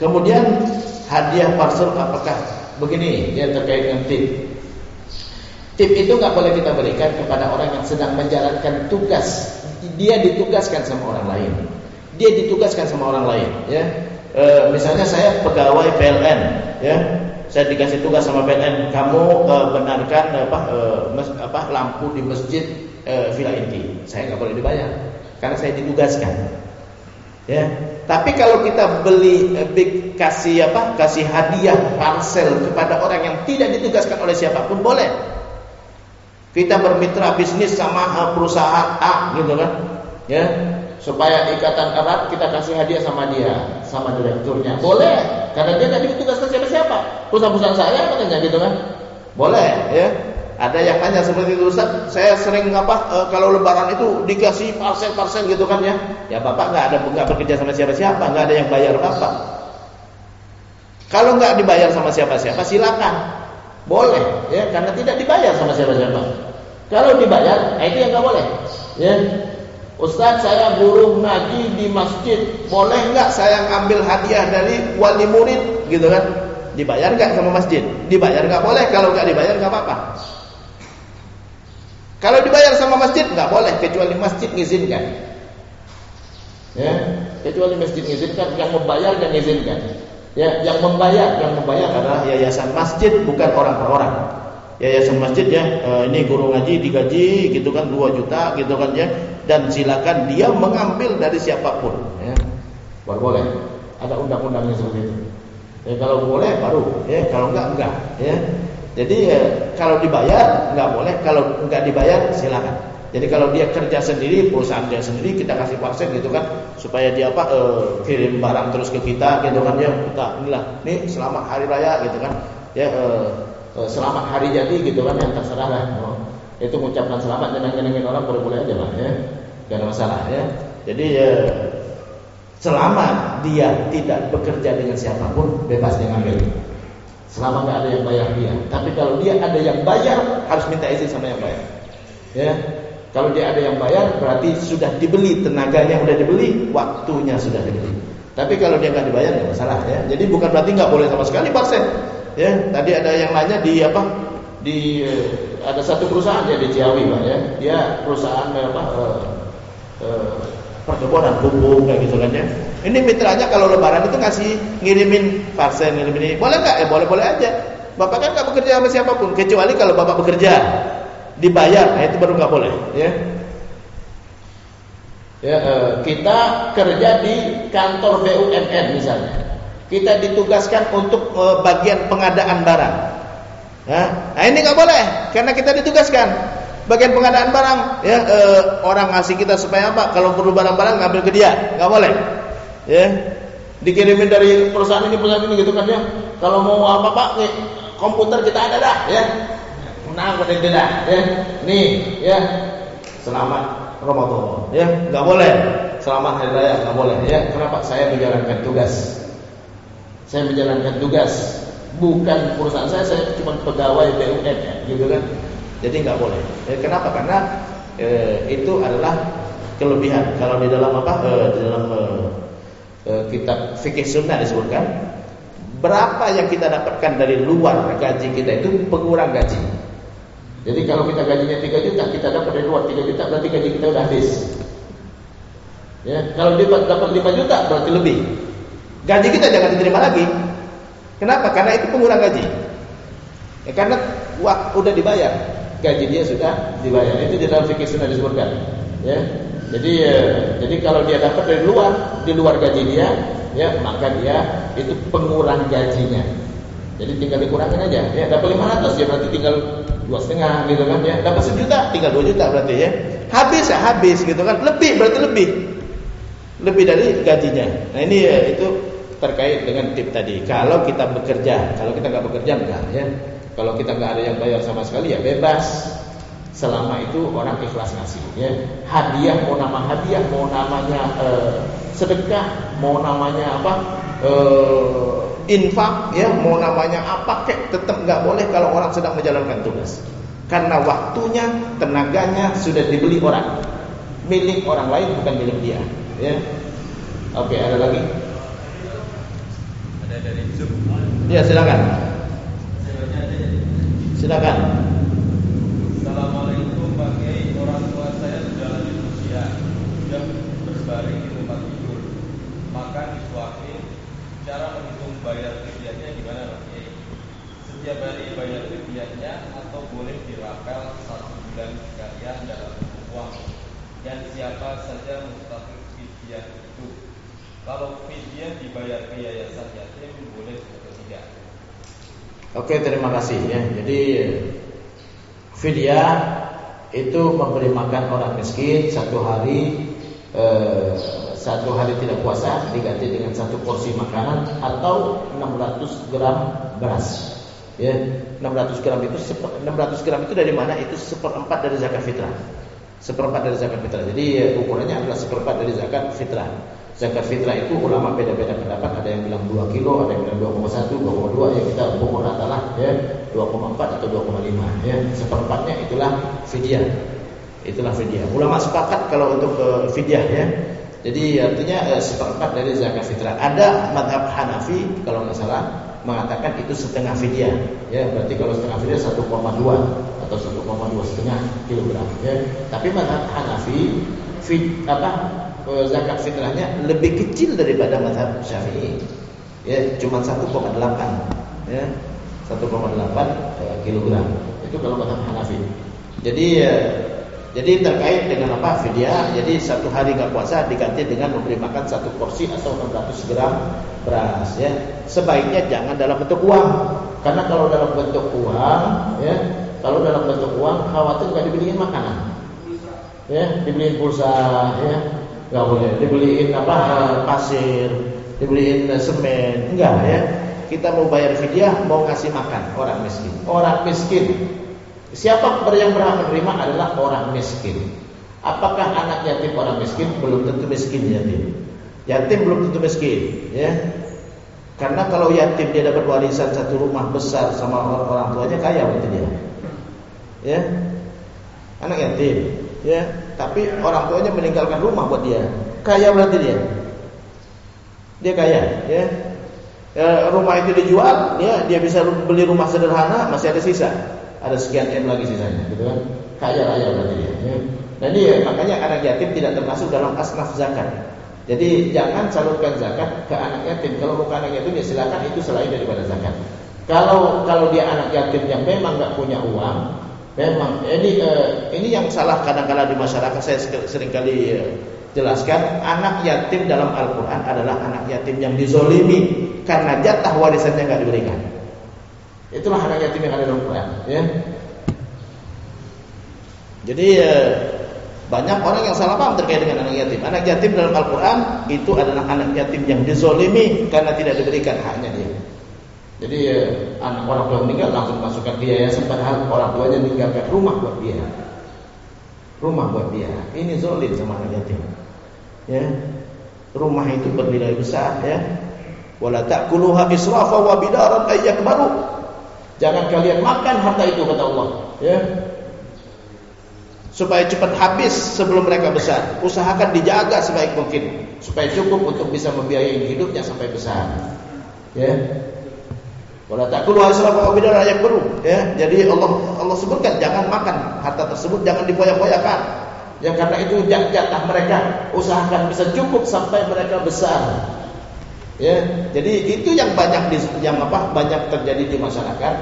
kemudian hadiah parcel apakah begini? Ya terkait dengan tip. Tip itu nggak boleh kita berikan kepada orang yang sedang menjalankan tugas. Dia ditugaskan sama orang lain. Dia ditugaskan sama orang lain ya. E, misalnya saya pegawai PLN ya. Saya dikasih tugas sama PLN kamu e, benarkan apa e, mes, apa lampu di masjid e, Villa Inti. Saya nggak boleh dibayar karena saya ditugaskan ya Tapi kalau kita beli eh, kasih apa? Kasih hadiah parcel kepada orang yang tidak ditugaskan oleh siapa pun boleh. Kita bermitra bisnis sama eh, perusahaan A gitu kan. Ya, supaya ikatan erat kita kasih hadiah sama dia, sama direkturnya. Boleh, karena dia tidak ditugaskan siapa-siapa. Perusahaan-perusahaan saya katanya gitu kan. Boleh, ya. Ada yang tanya seperti itu Ustaz, saya sering apa e, kalau lebaran itu dikasih parcel-parcel gitu kan ya. Ya Bapak nggak ada nggak bekerja sama siapa-siapa, nggak ada yang bayar Bapak. Kalau nggak dibayar sama siapa-siapa silakan. Boleh ya karena tidak dibayar sama siapa-siapa. Kalau dibayar, nah itu yang nggak boleh. Ya. Ustaz saya guru ngaji di masjid, boleh nggak saya ngambil hadiah dari wali murid gitu kan? Dibayar nggak sama masjid? Dibayar nggak boleh, kalau nggak dibayar nggak apa-apa. Kalau dibayar sama masjid nggak boleh kecuali masjid ngizinkan. Ya, kecuali masjid ngizinkan yang membayar dan ngizinkan. Ya, yang membayar, yang membayar adalah yayasan masjid bukan orang per orang. Yayasan masjid ya, e, ini guru ngaji digaji gitu kan 2 juta gitu kan ya dan silakan dia mengambil dari siapa pun ya. Baru boleh. Ada undang-undangnya seperti itu. Ya, kalau boleh baru, ya kalau enggak enggak ya. Jadi ya, kalau dibayar nggak boleh, kalau nggak dibayar silakan. Jadi kalau dia kerja sendiri, perusahaan dia sendiri, kita kasih vaksin gitu kan, supaya dia apa e, kirim barang terus ke kita gitu kan ya kita inilah, nih selamat hari raya gitu kan, ya e, e, selamat hari jadi gitu kan yang terserah lah. Oh, itu mengucapkan selamat jangan nyenengin orang boleh boleh aja lah ya, gak ada masalah ya. Jadi ya selama dia tidak bekerja dengan siapa pun bebas dia ngambil selama nggak ada yang bayar dia. Tapi kalau dia ada yang bayar, harus minta izin sama yang bayar. Ya, kalau dia ada yang bayar, berarti sudah dibeli tenaganya sudah dibeli, waktunya sudah dibeli. Tapi kalau dia nggak dibayar, nggak masalah ya. Jadi bukan berarti nggak boleh sama sekali parsen. Ya, tadi ada yang nanya di apa? Di eh, ada satu perusahaan ya di Ciawi pak ya. Dia perusahaan apa? Eh, eh, perkebunan pupuk kayak gitu kan ya. Ini mitranya kalau lebaran itu ngasih ngirimin parcel ngirimin ini. Boleh nggak? Eh boleh-boleh aja. Bapak kan nggak bekerja sama siapa pun kecuali kalau bapak bekerja dibayar, nah itu baru nggak boleh ya. Ya, eh, kita kerja di kantor BUMN misalnya. Kita ditugaskan untuk eh, bagian pengadaan barang. Ya. Nah ini nggak boleh karena kita ditugaskan bagian pengadaan barang ya e, orang ngasih kita supaya apa kalau perlu barang-barang ngambil ke dia nggak boleh ya. Dikirimin dari perusahaan ini perusahaan ini gitu kan ya. Kalau mau apa pak? Nih komputer kita ada dah ya. Nah pada dah ya. Nih ya. Selamat Ramadan. Ya nggak boleh. Selamat hari raya nggak boleh ya. Kenapa? Saya menjalankan tugas. Saya menjalankan tugas. Bukan perusahaan saya saya cuma pegawai BUMN ya gitu kan. Jadi nggak boleh. Ya, kenapa? Karena e, itu adalah kelebihan. Kalau di dalam apa? E, di dalam e, e, kitab fikih sunnah disebutkan berapa yang kita dapatkan dari luar gaji kita itu pengurang gaji. Jadi kalau kita gajinya 3 juta, kita dapat dari luar 3 juta, berarti gaji kita udah habis. Ya, kalau dia dapat 5 juta berarti lebih. Gaji kita jangan diterima lagi. Kenapa? Karena itu pengurang gaji. Ya, karena wah, udah dibayar gaji dia sudah dibayar. Itu di dalam fikih sunnah disebutkan. Ya. Jadi ya, jadi kalau dia dapat dari luar, di luar gaji dia, ya maka dia itu pengurang gajinya. Jadi tinggal dikurangin aja. Ya dapat 500 ya berarti tinggal dua setengah gitu kan ya. Dapat sejuta tinggal dua juta berarti ya. Habis ya habis gitu kan. Lebih berarti lebih. Lebih dari gajinya. Nah ini ya, itu terkait dengan tip tadi. Kalau kita bekerja, kalau kita nggak bekerja enggak ya. Kalau kita nggak ada yang bayar sama sekali ya bebas. Selama itu orang ikhlas ngasih ya. Hadiah mau nama hadiah, mau namanya eh, sedekah, mau namanya apa? Eh, infak ya, mau namanya apa kek tetap nggak boleh kalau orang sedang menjalankan tugas. Karena waktunya, tenaganya sudah dibeli orang. Milik orang lain bukan milik dia, ya. Oke, ada lagi? Ada dari Zoom. Ya, silakan. Silakan. Assalamualaikum Pak Kiai, orang tua saya sudah lanjut usia, sudah berbaring di tempat tidur, makan disuapin. Cara menghitung bayar fidyahnya gimana Pak Kiai? Setiap hari bayar fidyahnya atau boleh dirapel satu bulan sekalian dalam uang? Dan siapa saja mustahil fidyah itu? Kalau fidyah dibayar ke yayasan yatim boleh atau tidak? Oke, terima kasih ya. Jadi fidyah itu memberi makan orang miskin satu hari eh, satu hari tidak puasa diganti dengan satu porsi makanan atau 600 gram beras. Ya, 600 gram itu 600 gram itu dari mana? Itu seperempat dari zakat fitrah. Seperempat dari zakat fitrah. Jadi ya, ukurannya adalah seperempat dari zakat fitrah. Zakat fitrah itu ulama beda-beda pendapat. Ada yang bilang 2 kilo, ada yang bilang 2,1, 2,2. Ya kita pokok rata lah ya 2,4 atau 2,5. Ya seperempatnya itulah fidyah. Itulah fidyah. Ulama sepakat kalau untuk uh, fidyah ya. Jadi artinya uh, seperempat dari zakat fitrah. Ada madhab Hanafi kalau nggak salah mengatakan itu setengah fidyah. Ya berarti kalau setengah fidyah 1,2 atau 1,2 setengah kilogram. Ya. Tapi madhab Hanafi fit, apa Eh, zakat fitrahnya lebih kecil daripada mazhab Syafi'i. Ya, cuma 1,8 ya. 1,8 eh, kilogram. Itu kalau mazhab Hanafi. Jadi ya, jadi terkait dengan apa fidyah, jadi satu hari nggak puasa diganti dengan memberi makan satu porsi atau 600 gram beras ya. Sebaiknya jangan dalam bentuk uang. Karena kalau dalam bentuk uang ya, kalau dalam bentuk uang khawatir nggak dibeliin makanan. Ya, dibeliin pulsa ya, nggak boleh dibeliin apa eh, pasir dibeliin eh, semen enggak ya kita mau bayar fidyah mau ngasih makan. Orang miskin. Orang miskin. Siapa yang berhak menerima adalah orang miskin. Apakah anak yatim orang miskin? Belum tentu miskin yatim. Yatim belum tentu miskin ya. Karena kalau yatim dia dapat warisan satu rumah besar sama orang tuanya kaya berarti dia. Ya. Anak yatim ya. Tapi orang tuanya meninggalkan rumah buat dia. Kaya berarti dia. Dia kaya ya e, rumah itu dijual ya dia bisa beli rumah sederhana masih ada sisa. Ada sekian m lagi sisanya gitu kan. Kaya raya berarti dia ya. nah ini ya, makanya anak yatim tidak termasuk dalam asnaf zakat. Jadi jangan salurkan zakat ke anak yatim. Kalau bukan anak yatim ya silakan itu selain daripada zakat. Kalau kalau dia anak yatim yang memang nggak punya uang Memang ini uh, ini yang salah kadang-kala di masyarakat. Saya sering kali uh, jelaskan anak yatim dalam Al-Qur'an adalah anak yatim yang dizolimi karena jatah warisannya nggak diberikan. Itulah anak yatim yang ada dalam Al-Qur'an, ya. Jadi uh, banyak orang yang salah paham terkait dengan anak yatim. Anak yatim dalam Al-Quran itu adalah anak yatim yang dizolimi karena tidak diberikan haknya dia. Jadi ya, anak orang tua meninggal langsung masukkan yayasan padahal orang tuanya meninggalkan rumah buat dia. Rumah buat dia. Ini zolim sama anak yatim. Ya. Rumah itu bernilai besar ya. Wala ta'kuluha israfa wa bidaran ayyakbaru. Jangan kalian makan harta itu kata Allah, ya. Supaya cepat habis sebelum mereka besar. Usahakan dijaga sebaik mungkin supaya cukup untuk bisa membiayai hidupnya sampai besar. Ya. Wala takulu asrafa abidar ayat baru ya. Jadi Allah Allah sebutkan jangan makan harta tersebut jangan dipoyak-poyakan. Ya karena itu jatah mereka usahakan bisa cukup sampai mereka besar. Ya, jadi itu yang banyak di, yang apa banyak terjadi di masyarakat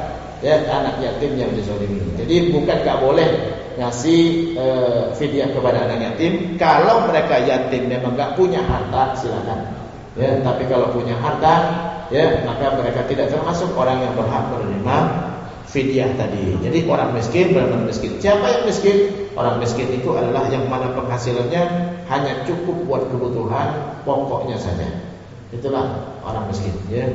ya anak yatim yang dizalimi. Jadi bukan gak boleh ngasih e, fidyah kepada anak yatim kalau mereka yatim memang gak punya harta silakan. Ya, tapi kalau punya harta ya maka mereka tidak termasuk orang yang berhak menerima fidyah tadi. Jadi orang miskin benar-benar miskin. Siapa yang miskin? Orang miskin itu adalah yang mana penghasilannya hanya cukup buat kebutuhan pokoknya saja. Itulah orang miskin, ya.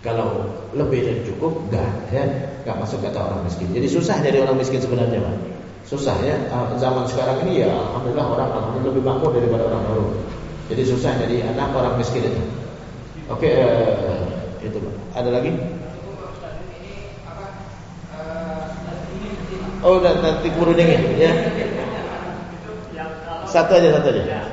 Kalau lebih dari cukup, enggak, ya, enggak masuk kata orang miskin. Jadi susah jadi orang miskin sebenarnya, Pak. Susah ya. Ah, zaman sekarang ini ya, alhamdulillah orang alhamdulillah lebih makmur daripada orang baru. Jadi susah jadi anak orang miskin itu. Oke, uh, itu Ada lagi? Oh, udah nanti keburu dingin, ya. Satu aja, satu aja.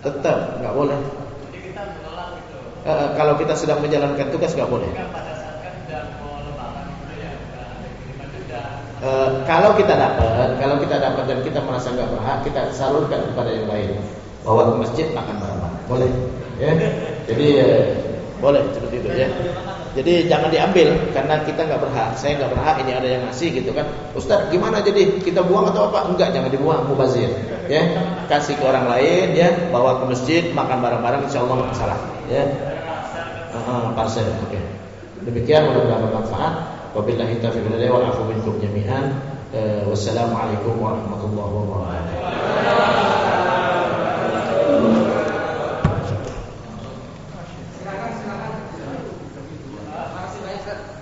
Tetap nggak boleh. Jadi kita menolak gitu. Uh, kalau kita sedang menjalankan tugas nggak boleh. Uh, kalau kita dapat, kalau kita dapat dan kita merasa nggak berhak, kita salurkan kepada yang lain bawa ke masjid makan bareng-bareng. Boleh. Ya. Jadi ya, Boleh seperti itu ya. Jadi jangan diambil karena kita nggak berhak. Saya nggak berhak ini ada yang ngasih gitu kan. Ustaz gimana jadi kita buang atau apa? Enggak, jangan dibuang mubazir. Ya, kasih ke orang lain ya, bawa ke masjid, makan bareng-bareng insya Allah nggak masalah. Ya. Uh, parcel. Oke. Okay. Demikian mudah-mudahan bermanfaat. Wabillahi taufiq wal afu minkum jami'an. Uh, wassalamualaikum warahmatullahi wabarakatuh.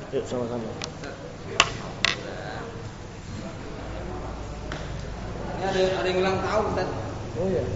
Yuk sama-sama. Ini ada ada yang ulang tahun, Ustaz. Oh iya.